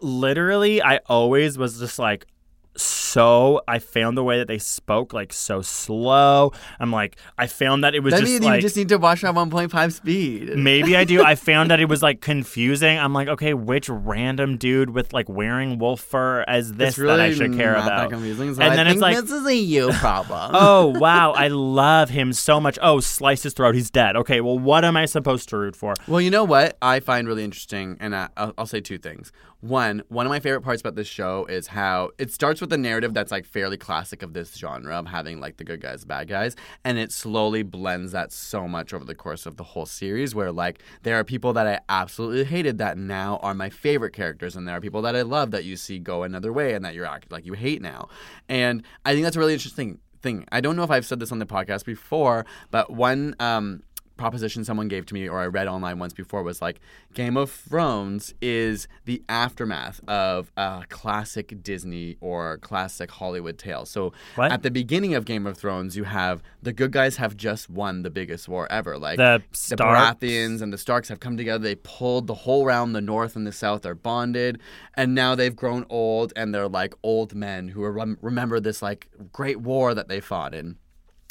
[SPEAKER 2] Literally, I always was just like, so I found the way that they spoke like so slow. I'm like, I found that it was
[SPEAKER 3] then
[SPEAKER 2] just like
[SPEAKER 3] you just need to watch at 1.5 speed.
[SPEAKER 2] Maybe I do. <laughs> I found that it was like confusing. I'm like, okay, which random dude with like wearing wolf fur as this
[SPEAKER 3] really
[SPEAKER 2] that I should care about?
[SPEAKER 3] That confusing. So
[SPEAKER 2] and
[SPEAKER 3] I
[SPEAKER 2] then it's like,
[SPEAKER 3] this is a you <laughs> problem.
[SPEAKER 2] oh wow, <laughs> I love him so much. Oh, slice his throat, he's dead. Okay, well, what am I supposed to root for?
[SPEAKER 3] Well, you know what I find really interesting, and I, I'll, I'll say two things. One, one of my favorite parts about this show is how it starts with a narrative that's like fairly classic of this genre of having like the good guys, bad guys, and it slowly blends that so much over the course of the whole series. Where like there are people that I absolutely hated that now are my favorite characters, and there are people that I love that you see go another way and that you're act like you hate now. And I think that's a really interesting thing. I don't know if I've said this on the podcast before, but one um, proposition someone gave to me or I read online once before was like Game of Thrones is the aftermath of a classic Disney or classic Hollywood tale. So
[SPEAKER 2] What?
[SPEAKER 3] at the beginning of Game of Thrones, you have the good guys have just won the biggest war ever. Like
[SPEAKER 2] The
[SPEAKER 3] the Baratheons and the Starks have come together. They pulled the whole round, The North and the South are bonded, and now they've grown old and they're like old men who are rem- remember this like great war that they fought in.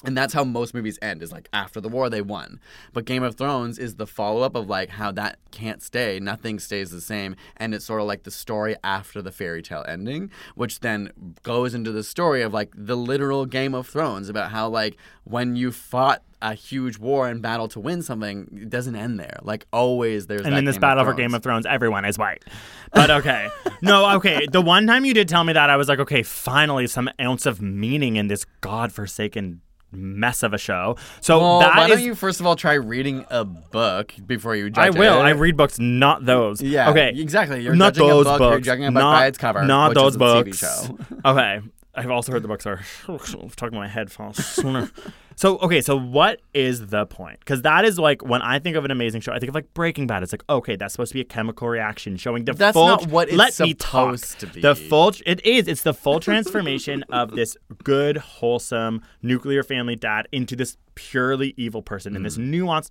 [SPEAKER 3] And that's how most movies end is like after the war they won. But Game of Thrones is the follow up of like how that can't stay. Nothing stays the same. And it's sort of like the story after the fairy tale ending, which then goes into the story of like the literal Game of Thrones about how like when you fought a huge war and battle to win something, it doesn't end there. Like always there's
[SPEAKER 2] and in this battle for Game of Thrones, everyone is white. But okay. no, okay. The one time you did tell me that, I was like, okay, finally some ounce of meaning in this godforsaken mess of a show. So
[SPEAKER 3] well,
[SPEAKER 2] that
[SPEAKER 3] why
[SPEAKER 2] is-
[SPEAKER 3] don't you first of all try reading a book before you judge I
[SPEAKER 2] will.
[SPEAKER 3] it?
[SPEAKER 2] I read books, not those.
[SPEAKER 3] Yeah,
[SPEAKER 2] okay,
[SPEAKER 3] exactly. You're
[SPEAKER 2] not
[SPEAKER 3] judging a
[SPEAKER 2] those
[SPEAKER 3] book,
[SPEAKER 2] books.
[SPEAKER 3] you're judging a book
[SPEAKER 2] not,
[SPEAKER 3] by its cover,
[SPEAKER 2] Not those
[SPEAKER 3] a
[SPEAKER 2] books.
[SPEAKER 3] show. <laughs>
[SPEAKER 2] okay, I've also heard the books are <laughs> talking my head falls. <laughs> so okay, so what is the point? Because that is like when I think of an amazing show, I think of like Breaking Bad. It's like okay, that's supposed to be a chemical reaction showing the
[SPEAKER 3] That's
[SPEAKER 2] full.
[SPEAKER 3] not what it's
[SPEAKER 2] let me talk.
[SPEAKER 3] supposed to be.
[SPEAKER 2] The full. It is. It's the full transformation <laughs> of this good, wholesome nuclear family dad into this purely evil person in
[SPEAKER 3] Mm.
[SPEAKER 2] this nuanced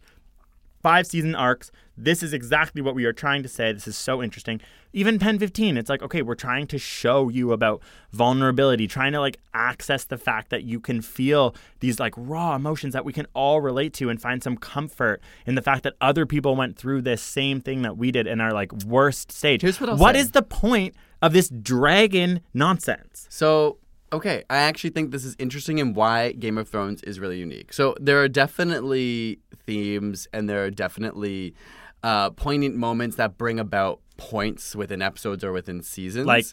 [SPEAKER 2] five season arcs. This is exactly what we are trying to say. This is so interesting. Even PEN15, it's like, okay, we're trying to show you about vulnerability, trying to like access the fact that you can feel these like raw emotions that we can all relate to and find some comfort in the fact that other people went through this same thing that we did in our like worst stage.
[SPEAKER 3] Here's what I'll
[SPEAKER 2] What
[SPEAKER 3] say.
[SPEAKER 2] is the point of this dragon nonsense?
[SPEAKER 3] So, okay, I actually think this is interesting and why Game of Thrones is really unique. So, there are definitely themes and there are definitely uh, poignant moments that bring about points within episodes or within seasons.
[SPEAKER 2] Like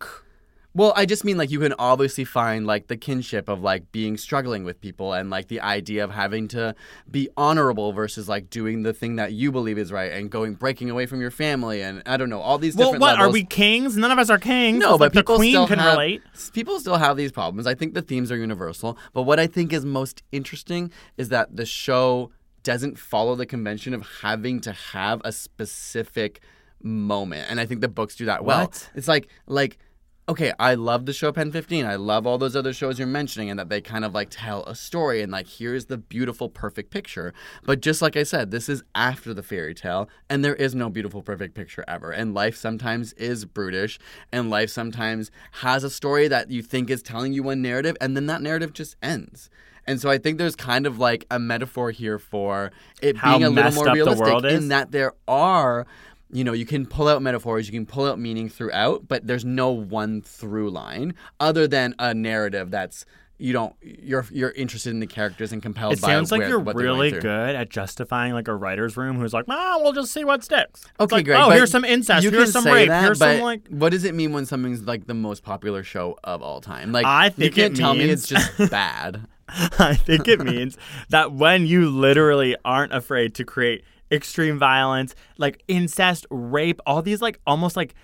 [SPEAKER 3] Well, I just mean like you can obviously find like the kinship of like being struggling with people and like the idea of having to be honorable versus like doing the thing that you believe is right and going breaking away from your family and I don't know all these
[SPEAKER 2] well,
[SPEAKER 3] different
[SPEAKER 2] what are we kings? None of us are kings.
[SPEAKER 3] No,
[SPEAKER 2] It's
[SPEAKER 3] but
[SPEAKER 2] like the queen
[SPEAKER 3] still
[SPEAKER 2] can
[SPEAKER 3] have,
[SPEAKER 2] relate.
[SPEAKER 3] People still have these problems. I think the themes are universal. But what I think is most interesting is that the show doesn't follow the convention of having to have a specific moment, and I think the books do that well.
[SPEAKER 2] What?
[SPEAKER 3] It's like like. Okay, I love the show PEN15. I love all those other shows you're mentioning and that they kind of like tell a story and like here's the beautiful perfect picture. But just like I said, this is after the fairy tale and there is no beautiful perfect picture ever. And life sometimes is brutish and life sometimes has a story that you think is telling you one narrative and then that narrative just ends. And so I think there's kind of like a metaphor here for it
[SPEAKER 2] How
[SPEAKER 3] being a little more realistic in that there are you know, you can pull out metaphors, you can pull out meaning throughout, but there's no one through line other than a narrative that's you don't you're you're interested in the characters and compelled
[SPEAKER 2] It sounds like
[SPEAKER 3] where-
[SPEAKER 2] you're
[SPEAKER 3] what they're going
[SPEAKER 2] really good at justifying like a writer's room who's like, ah, we'll just see what sticks. It's
[SPEAKER 3] Okay,
[SPEAKER 2] like,
[SPEAKER 3] great.
[SPEAKER 2] Oh, here's some incest.
[SPEAKER 3] You
[SPEAKER 2] Here's
[SPEAKER 3] can
[SPEAKER 2] some
[SPEAKER 3] say
[SPEAKER 2] rape.
[SPEAKER 3] That,
[SPEAKER 2] here's
[SPEAKER 3] but
[SPEAKER 2] some like.
[SPEAKER 3] what does it mean when something's like the most popular show of all time? Like
[SPEAKER 2] I
[SPEAKER 3] you
[SPEAKER 2] think
[SPEAKER 3] can't
[SPEAKER 2] it
[SPEAKER 3] tell me
[SPEAKER 2] means-
[SPEAKER 3] it's just bad. <laughs>
[SPEAKER 2] I think it means <laughs> that when you literally aren't afraid to create extreme violence, like incest, rape, all these like almost like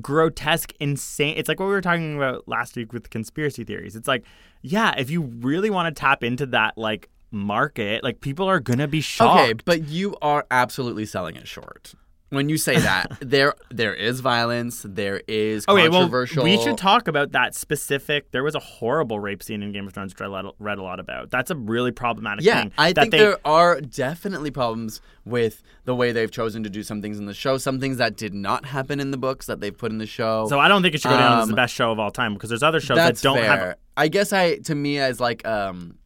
[SPEAKER 2] grotesque, insane. It's like what we were talking about last week with conspiracy theories. It's like, yeah, if you really want to tap into that like market, like people are gonna be shocked.
[SPEAKER 3] Okay, but you are absolutely selling it short. When you say that, <laughs> there there is violence, there is
[SPEAKER 2] Okay, well,
[SPEAKER 3] controversial.
[SPEAKER 2] we should talk about that specific. There was a horrible rape scene in Game of Thrones, which I read a lot about. That's a really problematic
[SPEAKER 3] Yeah,
[SPEAKER 2] thing.
[SPEAKER 3] I
[SPEAKER 2] that
[SPEAKER 3] think
[SPEAKER 2] they,
[SPEAKER 3] there are definitely problems with the way they've chosen to do some things in the show. Some things that did not happen in the books that they've put in the show.
[SPEAKER 2] So I don't think it should go down as the
[SPEAKER 3] Um,
[SPEAKER 2] best show of all time because there's other shows that don't
[SPEAKER 3] fair.
[SPEAKER 2] have.
[SPEAKER 3] I guess I, to me, as like um,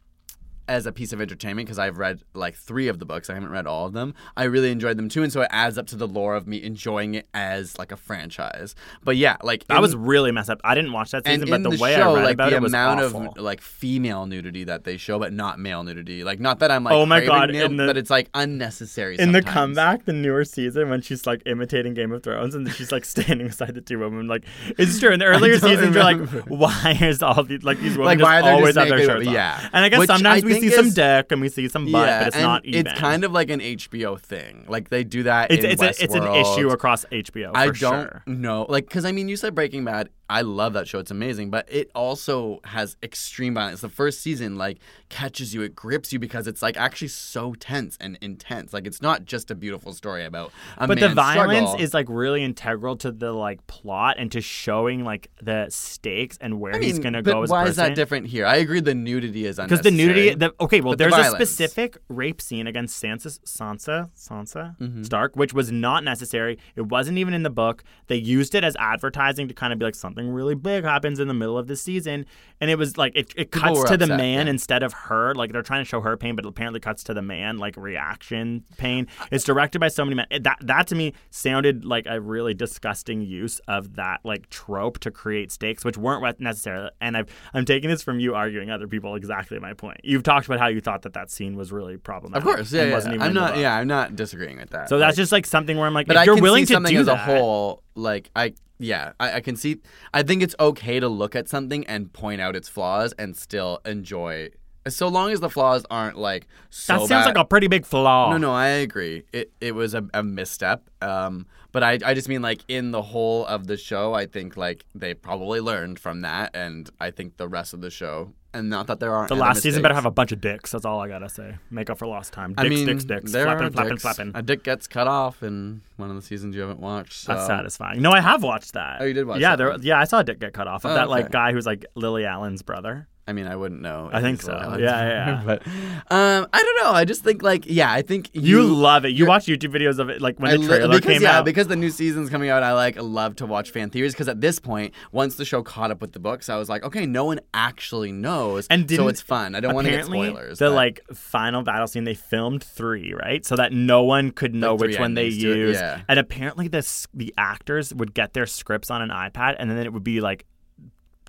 [SPEAKER 3] as a piece of entertainment, because I've read like three of the books. I haven't read all of them. I really enjoyed them too, and so it adds up to the lore of me enjoying it as like a franchise. But yeah, like
[SPEAKER 2] That
[SPEAKER 3] in-
[SPEAKER 2] was really messed up. I didn't watch that season, but the,
[SPEAKER 3] the,
[SPEAKER 2] way
[SPEAKER 3] show,
[SPEAKER 2] I read
[SPEAKER 3] like
[SPEAKER 2] about
[SPEAKER 3] the
[SPEAKER 2] it was
[SPEAKER 3] amount
[SPEAKER 2] awful.
[SPEAKER 3] of like female nudity that they show, but not male nudity. Like not that I'm like
[SPEAKER 2] Oh my God, the-
[SPEAKER 3] but it's like unnecessary.
[SPEAKER 2] in the comeback, the newer season, when she's like imitating Game of Thrones and she's like <laughs> standing beside the two women, like it's true. In the <laughs> earlier seasons, you're like, why is all these like these women
[SPEAKER 3] Like,
[SPEAKER 2] just always have their shirts on?
[SPEAKER 3] Yeah.
[SPEAKER 2] And I guess
[SPEAKER 3] Which
[SPEAKER 2] sometimes
[SPEAKER 3] I
[SPEAKER 2] we
[SPEAKER 3] think
[SPEAKER 2] see some dick and we see some butt,
[SPEAKER 3] yeah,
[SPEAKER 2] but it's not even.
[SPEAKER 3] It's kind of like an HBO thing. Like they do that.
[SPEAKER 2] It's it's, a, it's an issue across HBO.
[SPEAKER 3] I don't
[SPEAKER 2] sure.
[SPEAKER 3] know, like, because I mean, you said Breaking Bad. I love that show; it's amazing. But it also has extreme violence. The first season, like, catches you, it grips you because it's like actually so tense and intense. Like, it's not just a beautiful story about
[SPEAKER 2] but the violence
[SPEAKER 3] struggle.
[SPEAKER 2] is like really integral to the like plot and to showing like the stakes and where
[SPEAKER 3] I mean,
[SPEAKER 2] he's gonna
[SPEAKER 3] but
[SPEAKER 2] go as
[SPEAKER 3] why is that different here? I agree. The nudity is
[SPEAKER 2] Because the nudity, the, okay, well,
[SPEAKER 3] but the
[SPEAKER 2] there's a specific rape scene against Sansa, Sansa, Sansa
[SPEAKER 3] Mhm.
[SPEAKER 2] Stark, which was not necessary. It wasn't even in the book. They used it as advertising to kind of be like, something really big happens in the middle of the season, and it was like it, it cuts to the man
[SPEAKER 3] yeah.
[SPEAKER 2] instead of her. Like they're trying to show her pain, but it apparently cuts to the man like reaction pain. It's directed by so many men. That that to me sounded like a really disgusting use of that like trope to create stakes, which weren't necessarily. And I've I'm taking this from you arguing other people exactly my point. You've talked about how you thought that that scene was really problematic.
[SPEAKER 3] Of course, yeah, yeah.
[SPEAKER 2] wasn't even
[SPEAKER 3] I'm not. Yeah, I'm not disagreeing with that.
[SPEAKER 2] So that's just like something where I'm like,
[SPEAKER 3] but
[SPEAKER 2] if
[SPEAKER 3] I
[SPEAKER 2] you're willing to do
[SPEAKER 3] as
[SPEAKER 2] that,
[SPEAKER 3] a whole. Like I, yeah, I, I can see. I think it's okay to look at something and point out its flaws and still enjoy. So long as the flaws aren't like so
[SPEAKER 2] that sounds
[SPEAKER 3] bad-
[SPEAKER 2] like a pretty big flaw.
[SPEAKER 3] No, no, I agree. It it was a, a misstep. Um, but I I just mean like in the whole of the show, I think like they probably learned from that, and I think the rest of the show, and not that there aren't
[SPEAKER 2] The last season better have a bunch of dicks. That's all I gotta say. Make up for lost time. Dicks,
[SPEAKER 3] I mean,
[SPEAKER 2] dicks, dicks.
[SPEAKER 3] there
[SPEAKER 2] Flapping,
[SPEAKER 3] are
[SPEAKER 2] flapping,
[SPEAKER 3] dicks.
[SPEAKER 2] flapping.
[SPEAKER 3] A dick gets cut off in one of the seasons you haven't watched.
[SPEAKER 2] That's satisfying. No, I have watched that.
[SPEAKER 3] Oh, you did watch
[SPEAKER 2] Yeah,
[SPEAKER 3] that
[SPEAKER 2] there. Yeah, I saw a dick get cut off of
[SPEAKER 3] Oh,
[SPEAKER 2] that like guy who's like Lily Allen's brother.
[SPEAKER 3] I mean, I wouldn't know.
[SPEAKER 2] I think so. Yeah, yeah, yeah. <laughs>
[SPEAKER 3] but um, I don't know. I just think like yeah, I think
[SPEAKER 2] You,
[SPEAKER 3] you,
[SPEAKER 2] love it. You watch YouTube videos of it, like when
[SPEAKER 3] I
[SPEAKER 2] the
[SPEAKER 3] li-
[SPEAKER 2] trailer
[SPEAKER 3] because,
[SPEAKER 2] came
[SPEAKER 3] yeah,
[SPEAKER 2] out.
[SPEAKER 3] because the new season's coming out, I like love to watch fan theories because at this point, once the show caught up with the books, I was like, okay, no one actually knows,
[SPEAKER 2] and
[SPEAKER 3] so it's fun. I don't want to get spoilers.
[SPEAKER 2] The
[SPEAKER 3] but-
[SPEAKER 2] like final battle scene, they filmed three, right, so that no one could know
[SPEAKER 3] Like
[SPEAKER 2] which one they
[SPEAKER 3] endings to it,
[SPEAKER 2] used.
[SPEAKER 3] yeah.
[SPEAKER 2] And apparently, this the actors would get their scripts on an iPad, and then it would be like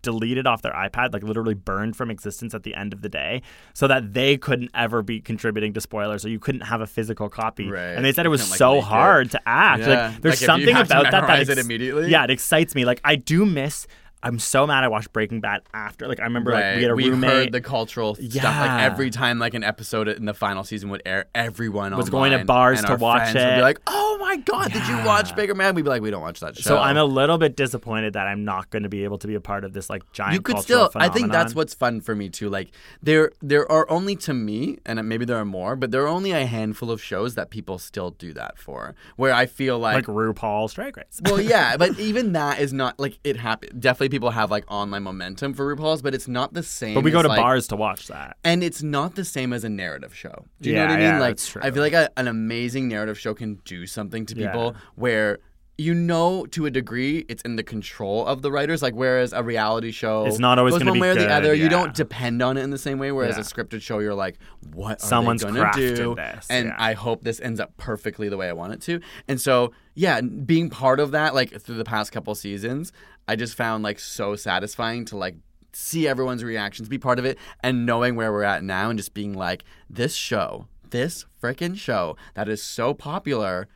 [SPEAKER 2] deleted off their iPad, like literally burned from existence at the end of the day, so that they couldn't ever be contributing to spoilers, or you couldn't have a physical copy.
[SPEAKER 3] Right.
[SPEAKER 2] And they said it was
[SPEAKER 3] like,
[SPEAKER 2] so
[SPEAKER 3] leak it.
[SPEAKER 2] hard to act.
[SPEAKER 3] Yeah.
[SPEAKER 2] Like there's
[SPEAKER 3] Like,
[SPEAKER 2] something about that that
[SPEAKER 3] memorize it immediately?
[SPEAKER 2] Yeah, it excites me. Like I do miss. I'm so mad I watched Breaking Bad after. Like I remember, like we had a
[SPEAKER 3] we
[SPEAKER 2] roommate.
[SPEAKER 3] heard the cultural stuff. Like
[SPEAKER 2] Yeah.
[SPEAKER 3] every time, like an episode in the final season would air, everyone
[SPEAKER 2] Was going to bars to watch
[SPEAKER 3] friends Would
[SPEAKER 2] it.
[SPEAKER 3] be like, "Oh my god, did you watch Bigger Man?" We'd be like, "We don't watch that show."
[SPEAKER 2] So I'm a little bit disappointed that I'm not going to be able to be a part of this like giant
[SPEAKER 3] you could still i think that's what's fun for me too like there there are only to me and maybe there are more but there are only a handful of shows that people still do that for where i feel like
[SPEAKER 2] like RuPaul's Drag Race.
[SPEAKER 3] well yeah but <laughs> even that is not like it happened. definitely people have like online momentum for rupaul's but it's not the same
[SPEAKER 2] but we go
[SPEAKER 3] as,
[SPEAKER 2] to
[SPEAKER 3] like-
[SPEAKER 2] bars to watch that.
[SPEAKER 3] and it's not the same as a narrative show. Do you know what I mean?
[SPEAKER 2] yeah,
[SPEAKER 3] like
[SPEAKER 2] that's true.
[SPEAKER 3] I feel like a, an amazing narrative show can do something to
[SPEAKER 2] Yeah.
[SPEAKER 3] people where you know to a degree it's in the control of the writers like whereas a reality show
[SPEAKER 2] It's not always
[SPEAKER 3] goes one way or the other you don't depend on it in the same way whereas
[SPEAKER 2] Yeah.
[SPEAKER 3] a scripted show you're like what are
[SPEAKER 2] Someone's
[SPEAKER 3] gonna do
[SPEAKER 2] this,
[SPEAKER 3] and
[SPEAKER 2] yeah.
[SPEAKER 3] I hope this ends up perfectly the way I want it to and so yeah being part of that like through the past couple seasons I just found like so satisfying to like see everyone's reactions, be part of it, and knowing where we're at now and just being like, this show, this freaking show that is so popular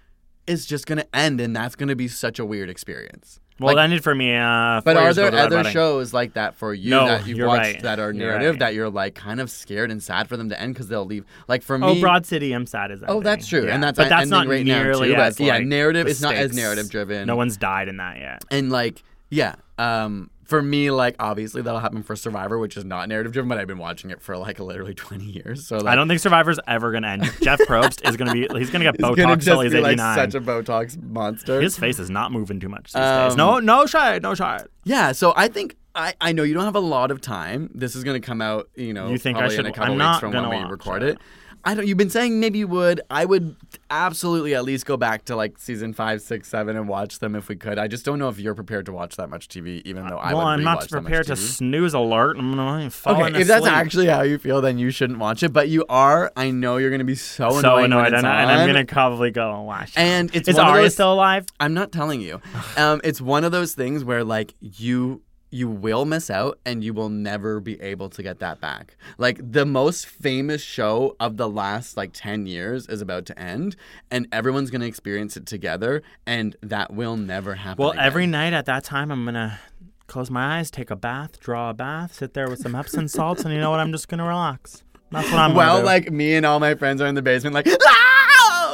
[SPEAKER 3] is just going to end, and that's going to be such a weird experience.
[SPEAKER 2] Well,
[SPEAKER 3] Like,
[SPEAKER 2] it ended for me. Uh,
[SPEAKER 3] but are there other shows like that for you
[SPEAKER 2] No,
[SPEAKER 3] that you've watched
[SPEAKER 2] right.
[SPEAKER 3] that are narrative
[SPEAKER 2] right.
[SPEAKER 3] that you're like kind of scared and sad for them to end because they'll leave? Like for me,
[SPEAKER 2] Oh, Broad City, I'm sad as that.
[SPEAKER 3] Oh, that's true,
[SPEAKER 2] Yeah.
[SPEAKER 3] and that's
[SPEAKER 2] but that's
[SPEAKER 3] ending
[SPEAKER 2] not
[SPEAKER 3] right now,
[SPEAKER 2] nearly
[SPEAKER 3] too, but
[SPEAKER 2] as
[SPEAKER 3] yeah,
[SPEAKER 2] like,
[SPEAKER 3] narrative is not as narrative driven.
[SPEAKER 2] No one's died in that yet.
[SPEAKER 3] And like, yeah, um, for me, like obviously that'll happen for Survivor, which is not narrative driven, but I've been watching it for like literally <laughs> twenty years. So like,
[SPEAKER 2] I don't think Survivor's ever gonna end. Jeff Probst is gonna be. He's gonna get <laughs> Botox
[SPEAKER 3] gonna
[SPEAKER 2] till he's
[SPEAKER 3] be like
[SPEAKER 2] 89.
[SPEAKER 3] such a Botox monster.
[SPEAKER 2] His face is not moving too much these
[SPEAKER 3] Um,
[SPEAKER 2] days. No, no shade, no shade.
[SPEAKER 3] Yeah, so I think I, I know you don't have a lot of time. This is going to come out, you know,
[SPEAKER 2] You think I should-
[SPEAKER 3] in a couple
[SPEAKER 2] I'm
[SPEAKER 3] weeks
[SPEAKER 2] not
[SPEAKER 3] from when
[SPEAKER 2] gonna
[SPEAKER 3] we record
[SPEAKER 2] it.
[SPEAKER 3] it. I don't. You've been saying maybe you would. I would absolutely at least go back to like season five, six, seven, and watch them if we could. I just don't know if you're prepared to watch that much TV, even though I would be.
[SPEAKER 2] Well, I'm not
[SPEAKER 3] rewatch that much
[SPEAKER 2] prepared to snooze alert. I'm gonna fall
[SPEAKER 3] Okay, if that's actually how you feel, then you shouldn't watch it. But you are. I know you're going to be so,
[SPEAKER 2] so
[SPEAKER 3] annoyed,
[SPEAKER 2] annoyed,
[SPEAKER 3] when it's
[SPEAKER 2] and, I, and I'm gonna probably go and watch. it.
[SPEAKER 3] And it's
[SPEAKER 2] is Arya
[SPEAKER 3] those-
[SPEAKER 2] still alive?
[SPEAKER 3] I'm not telling you. <sighs> Um, it's one of those things where like you you will miss out and you will never be able to get that back. Like the most famous show of the last like 10 years is about to end and everyone's going to experience it together and that will never happen.
[SPEAKER 2] Well,
[SPEAKER 3] again.
[SPEAKER 2] every night at that time, I'm gonna close my eyes, take a bath, draw a bath, sit there with some Epsom <laughs> salts, and you know what? I'm just gonna relax. That's what I'm.
[SPEAKER 3] well, like me and all my friends are in the basement like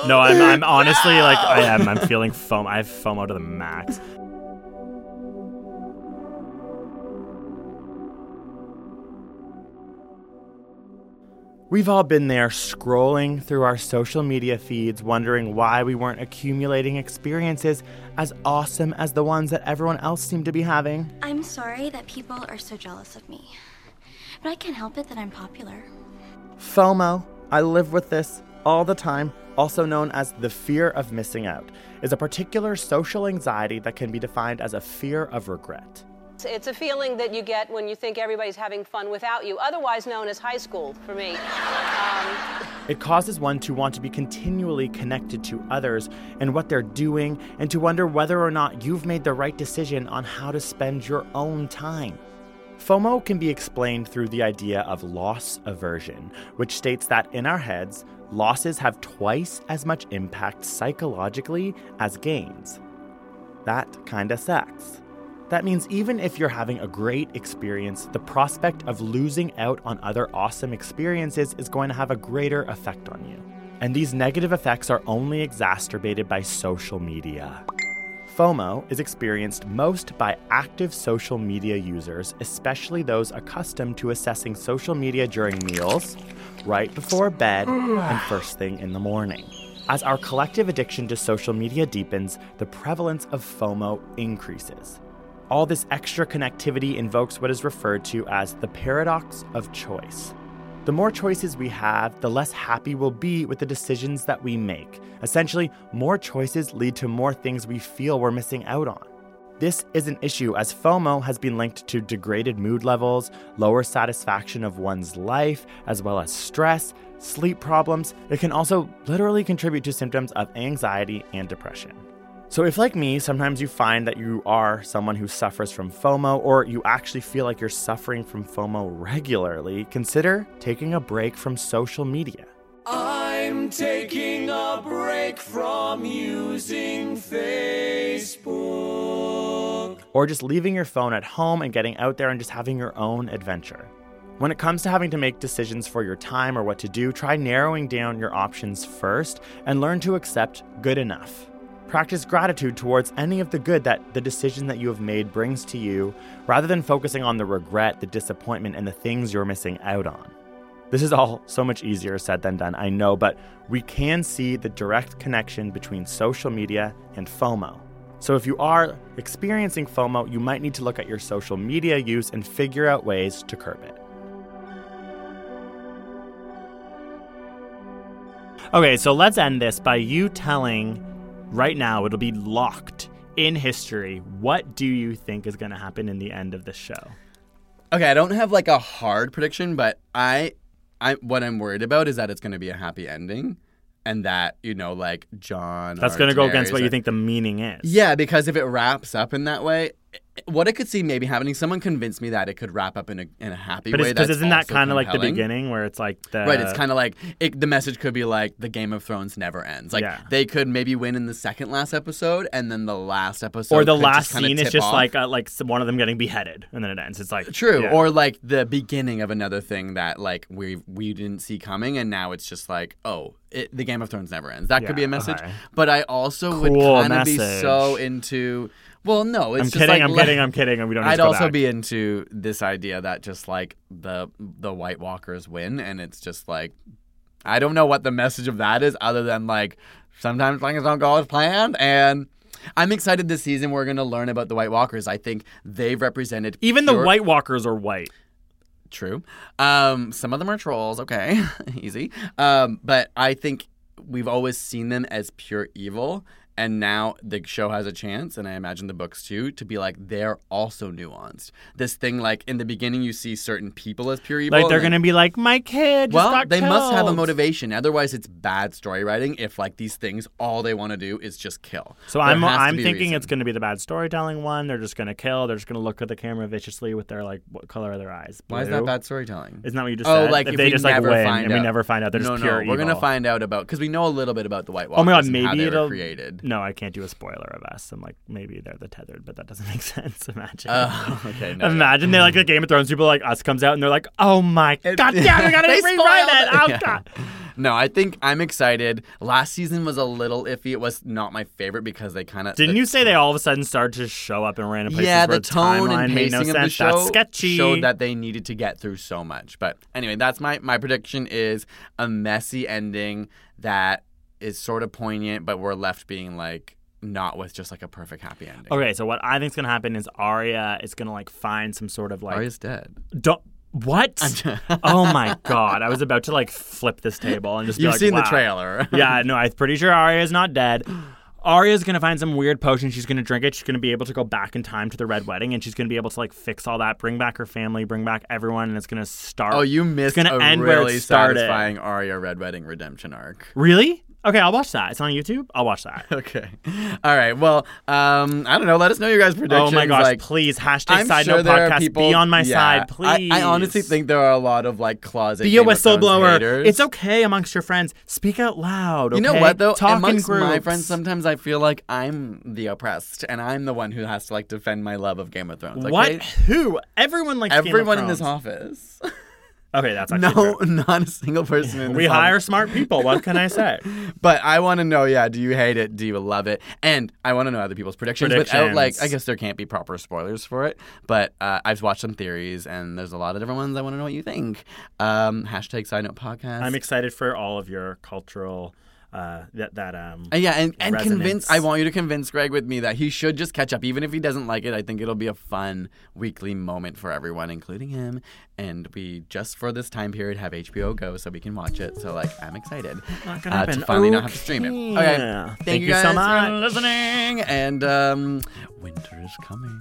[SPEAKER 2] no, I'm, I'm honestly like I <laughs> am. I'm feeling foam. I have FOMO to the max. We've all been there scrolling through our social media feeds, wondering why we weren't accumulating experiences as awesome as the ones that everyone else seemed to be having.
[SPEAKER 6] I'm sorry that people are so jealous of me. But I can't help it that I'm popular.
[SPEAKER 2] FOMO, I live with this all the time, also known as the fear of missing out, is a particular social anxiety that can be defined as a fear of regret.
[SPEAKER 10] It's- a feeling that you get when you think everybody's having fun without you, otherwise known as high school for me. Um,
[SPEAKER 2] It causes one to want to be continually connected to others and what they're doing, and to wonder whether or not you've made the right decision on how to spend your own time. FOMO can be explained through the idea of loss aversion, which states that in our heads, losses have twice as much impact psychologically as gains. That kinda sucks. That means even if you're having a great experience, the prospect of losing out on other awesome experiences is going to have a greater effect on you. And these negative effects are only exacerbated by social media. FOMO is experienced most by active social media users, especially those accustomed to assessing social media during meals, right before bed, and first thing in the morning. As our collective addiction to social media deepens, the prevalence of FOMO increases. All this extra connectivity invokes what is referred to as the paradox of choice. The more choices we have, the less happy we'll be with the decisions that we make. Essentially, more choices lead to more things we feel we're missing out on. This is an issue as FOMO has been linked to degraded mood levels, lower satisfaction of one's life, as well as stress, sleep problems. It can also literally contribute to symptoms of anxiety and depression. So, if like me, sometimes you find that you are someone who suffers from FOMO, or you actually feel like you're suffering from FOMO regularly, consider taking a break from social media.
[SPEAKER 4] I'm taking a break from using Facebook.
[SPEAKER 2] or just leaving your phone at home and getting out there and just having your own adventure. When it comes to having to make decisions for your time or what to do, try narrowing down your options first and learn to accept good enough. Practice gratitude towards any of the good that the decision that you have made brings to you, rather than focusing on the regret, the disappointment, and the things you're missing out on. This is all so much easier said than done, I know, but we can see the direct connection between social media and FOMO. So if you are experiencing FOMO, you might need to look at your social media use and figure out ways to curb it. Okay, so let's end this by you telling right now, it'll be locked in history. What do you think is going to happen in the end of the show?
[SPEAKER 3] Okay, I don't have like a hard prediction, but I, I what I'm worried about is that it's going to be a happy ending, and that you know, like John.
[SPEAKER 2] That's going to go against what you think the meaning is.
[SPEAKER 3] Yeah, because if it wraps up in that way, what I could see maybe happening, someone convinced me that it could wrap up in a in a happy
[SPEAKER 2] But
[SPEAKER 3] way.
[SPEAKER 2] because isn't that kind of like the beginning where it's like the
[SPEAKER 3] Right, it's kind of like it, the message could be like the Game of Thrones never ends. Like
[SPEAKER 2] Yeah.
[SPEAKER 3] they could maybe win in the second last episode, and then the last episode,
[SPEAKER 2] or the last scene is just
[SPEAKER 3] off.
[SPEAKER 2] like uh, like one of them getting beheaded and then it ends. It's like
[SPEAKER 3] True,
[SPEAKER 2] yeah.
[SPEAKER 3] or like the beginning of another thing that like we we didn't see coming, and now it's just like, oh, it, the Game of Thrones never ends. That could be a message.
[SPEAKER 2] okay.
[SPEAKER 3] But I also would kind of be so into. Well, no, it's
[SPEAKER 2] I'm
[SPEAKER 3] just
[SPEAKER 2] kidding,
[SPEAKER 3] like
[SPEAKER 2] I'm kidding, I'm kidding, and we don't
[SPEAKER 3] I'd also
[SPEAKER 2] back.
[SPEAKER 3] be into this idea that just like the the White Walkers win, and it's just like I don't know what the message of that is, other than like sometimes things don't go as planned, and. I'm excited this season. We're going to learn about the White Walkers. I think they've represented
[SPEAKER 2] even the White Walkers are white.
[SPEAKER 3] True. Um, some of them are trolls. Okay, <laughs> easy. Um, but I think we've always seen them as pure evil, and now the show has a chance, and I imagine the books too, to be like they're also nuanced. This thing, like in the beginning, you see certain people as pure evil.
[SPEAKER 2] Like they're gonna be like, my kid. Just
[SPEAKER 3] well, they must have a motivation. Otherwise, it's bad story writing. If like these things, all they want to do is just kill.
[SPEAKER 2] So
[SPEAKER 3] There
[SPEAKER 2] I'm I'm thinking it's going to be the bad storytelling one. They're just going to kill. They're just going to look at the camera viciously with their like what color are their eyes?
[SPEAKER 3] Why is that bad storytelling?
[SPEAKER 2] Isn't that what you just
[SPEAKER 3] oh,
[SPEAKER 2] said?
[SPEAKER 3] like
[SPEAKER 2] if,
[SPEAKER 3] if
[SPEAKER 2] they just like win and we never find out, they're
[SPEAKER 3] no,
[SPEAKER 2] just pure
[SPEAKER 3] no, We're gonna find out about because we know a little bit about the White Walkers.
[SPEAKER 2] Oh my god, maybe it'll
[SPEAKER 3] created.
[SPEAKER 2] No, I can't do a spoiler of us. I'm like maybe they're the tethered, but that doesn't <laughs> make sense. Imagine.
[SPEAKER 3] Oh, okay, no,
[SPEAKER 2] Imagine they like the Game of Thrones people like us comes out and they're like, oh my <laughs> god, damn, we gotta <laughs> rewrite it.
[SPEAKER 3] it.
[SPEAKER 2] Oh
[SPEAKER 3] Yeah.
[SPEAKER 2] god.
[SPEAKER 3] No, I think I'm excited. Last season was a little iffy. It was not my favorite because they kind of
[SPEAKER 2] Didn't you say they all of a sudden started to show up in random places?
[SPEAKER 3] Yeah,
[SPEAKER 2] where
[SPEAKER 3] the tone and
[SPEAKER 2] made no
[SPEAKER 3] pacing of the show
[SPEAKER 2] That's sketchy.
[SPEAKER 3] showed that they needed to get through so much. But anyway, that's my my prediction is a messy ending that is sort of poignant, but we're left being like not with just like a perfect happy ending.
[SPEAKER 2] Okay, so what I think is gonna happen is Arya is gonna like find some sort of like
[SPEAKER 3] Arya's dead.
[SPEAKER 2] Don't, what? <laughs> oh my god! I was about to like flip this table and just. Be
[SPEAKER 3] You've
[SPEAKER 2] like,
[SPEAKER 3] seen the trailer. <laughs>
[SPEAKER 2] yeah, no, I'm pretty sure Arya is not dead. Arya's gonna find some weird potion. She's gonna drink it. She's gonna be able to go back in time to the red wedding, and she's gonna be able to like fix all that, bring back her family, bring back everyone, and it's gonna start.
[SPEAKER 3] Oh, you missed
[SPEAKER 2] it's gonna
[SPEAKER 3] a
[SPEAKER 2] end
[SPEAKER 3] really
[SPEAKER 2] where it started.
[SPEAKER 3] satisfying Arya Red Wedding redemption arc.
[SPEAKER 2] Really? Okay, I'll watch that. It's on YouTube. I'll watch that. <laughs>
[SPEAKER 3] Okay. All right. Well, um, I don't know. Let us know your guys' predictions.
[SPEAKER 2] Oh my gosh!
[SPEAKER 3] Like,
[SPEAKER 2] please, hashtag
[SPEAKER 3] I'm
[SPEAKER 2] side
[SPEAKER 3] sure
[SPEAKER 2] note podcast.
[SPEAKER 3] people,
[SPEAKER 2] be on my
[SPEAKER 3] yeah,
[SPEAKER 2] side, please.
[SPEAKER 3] I, honestly think there are a lot of like closet.
[SPEAKER 2] be a
[SPEAKER 3] Game of Thrones
[SPEAKER 2] whistleblower. It's okay amongst your friends. Speak out loud.
[SPEAKER 3] You know what though?
[SPEAKER 2] Talk
[SPEAKER 3] Amongst
[SPEAKER 2] in
[SPEAKER 3] my friends, sometimes I feel like I'm the oppressed, and I'm the one who has to like defend my love of Game of Thrones.
[SPEAKER 2] What? Who? Everyone likes
[SPEAKER 3] Everyone in this office. <laughs>
[SPEAKER 2] Okay, that's actually
[SPEAKER 3] no,
[SPEAKER 2] true. <laughs>
[SPEAKER 3] not a single person in <laughs>
[SPEAKER 2] We hire smart people. What can I say? <laughs>
[SPEAKER 3] But I want to know, yeah, do you hate it? Do you love it? And I want to know other people's predictions, without like, I guess there can't be proper spoilers for it. But uh, I've watched some theories, and there's a lot of different ones. I want to know what you think. Um, hashtag Side Note Podcast.
[SPEAKER 2] I'm excited for all of your cultural uh, that that um.
[SPEAKER 3] Uh, yeah, and, and
[SPEAKER 2] resonance.
[SPEAKER 3] convince. I want you to convince Greg with me that he should just catch up, even if he doesn't like it. I think it'll be a fun weekly moment for everyone, including him. And we just for this time period have HBO Go, so we can watch it. So like, I'm excited
[SPEAKER 2] Not gonna
[SPEAKER 3] uh,
[SPEAKER 2] happen.
[SPEAKER 3] to finally not have to stream it.
[SPEAKER 2] Okay.
[SPEAKER 3] Okay, thank,
[SPEAKER 2] Thank
[SPEAKER 3] you
[SPEAKER 2] you
[SPEAKER 3] guys
[SPEAKER 2] so
[SPEAKER 3] for listening. And um, winter is coming.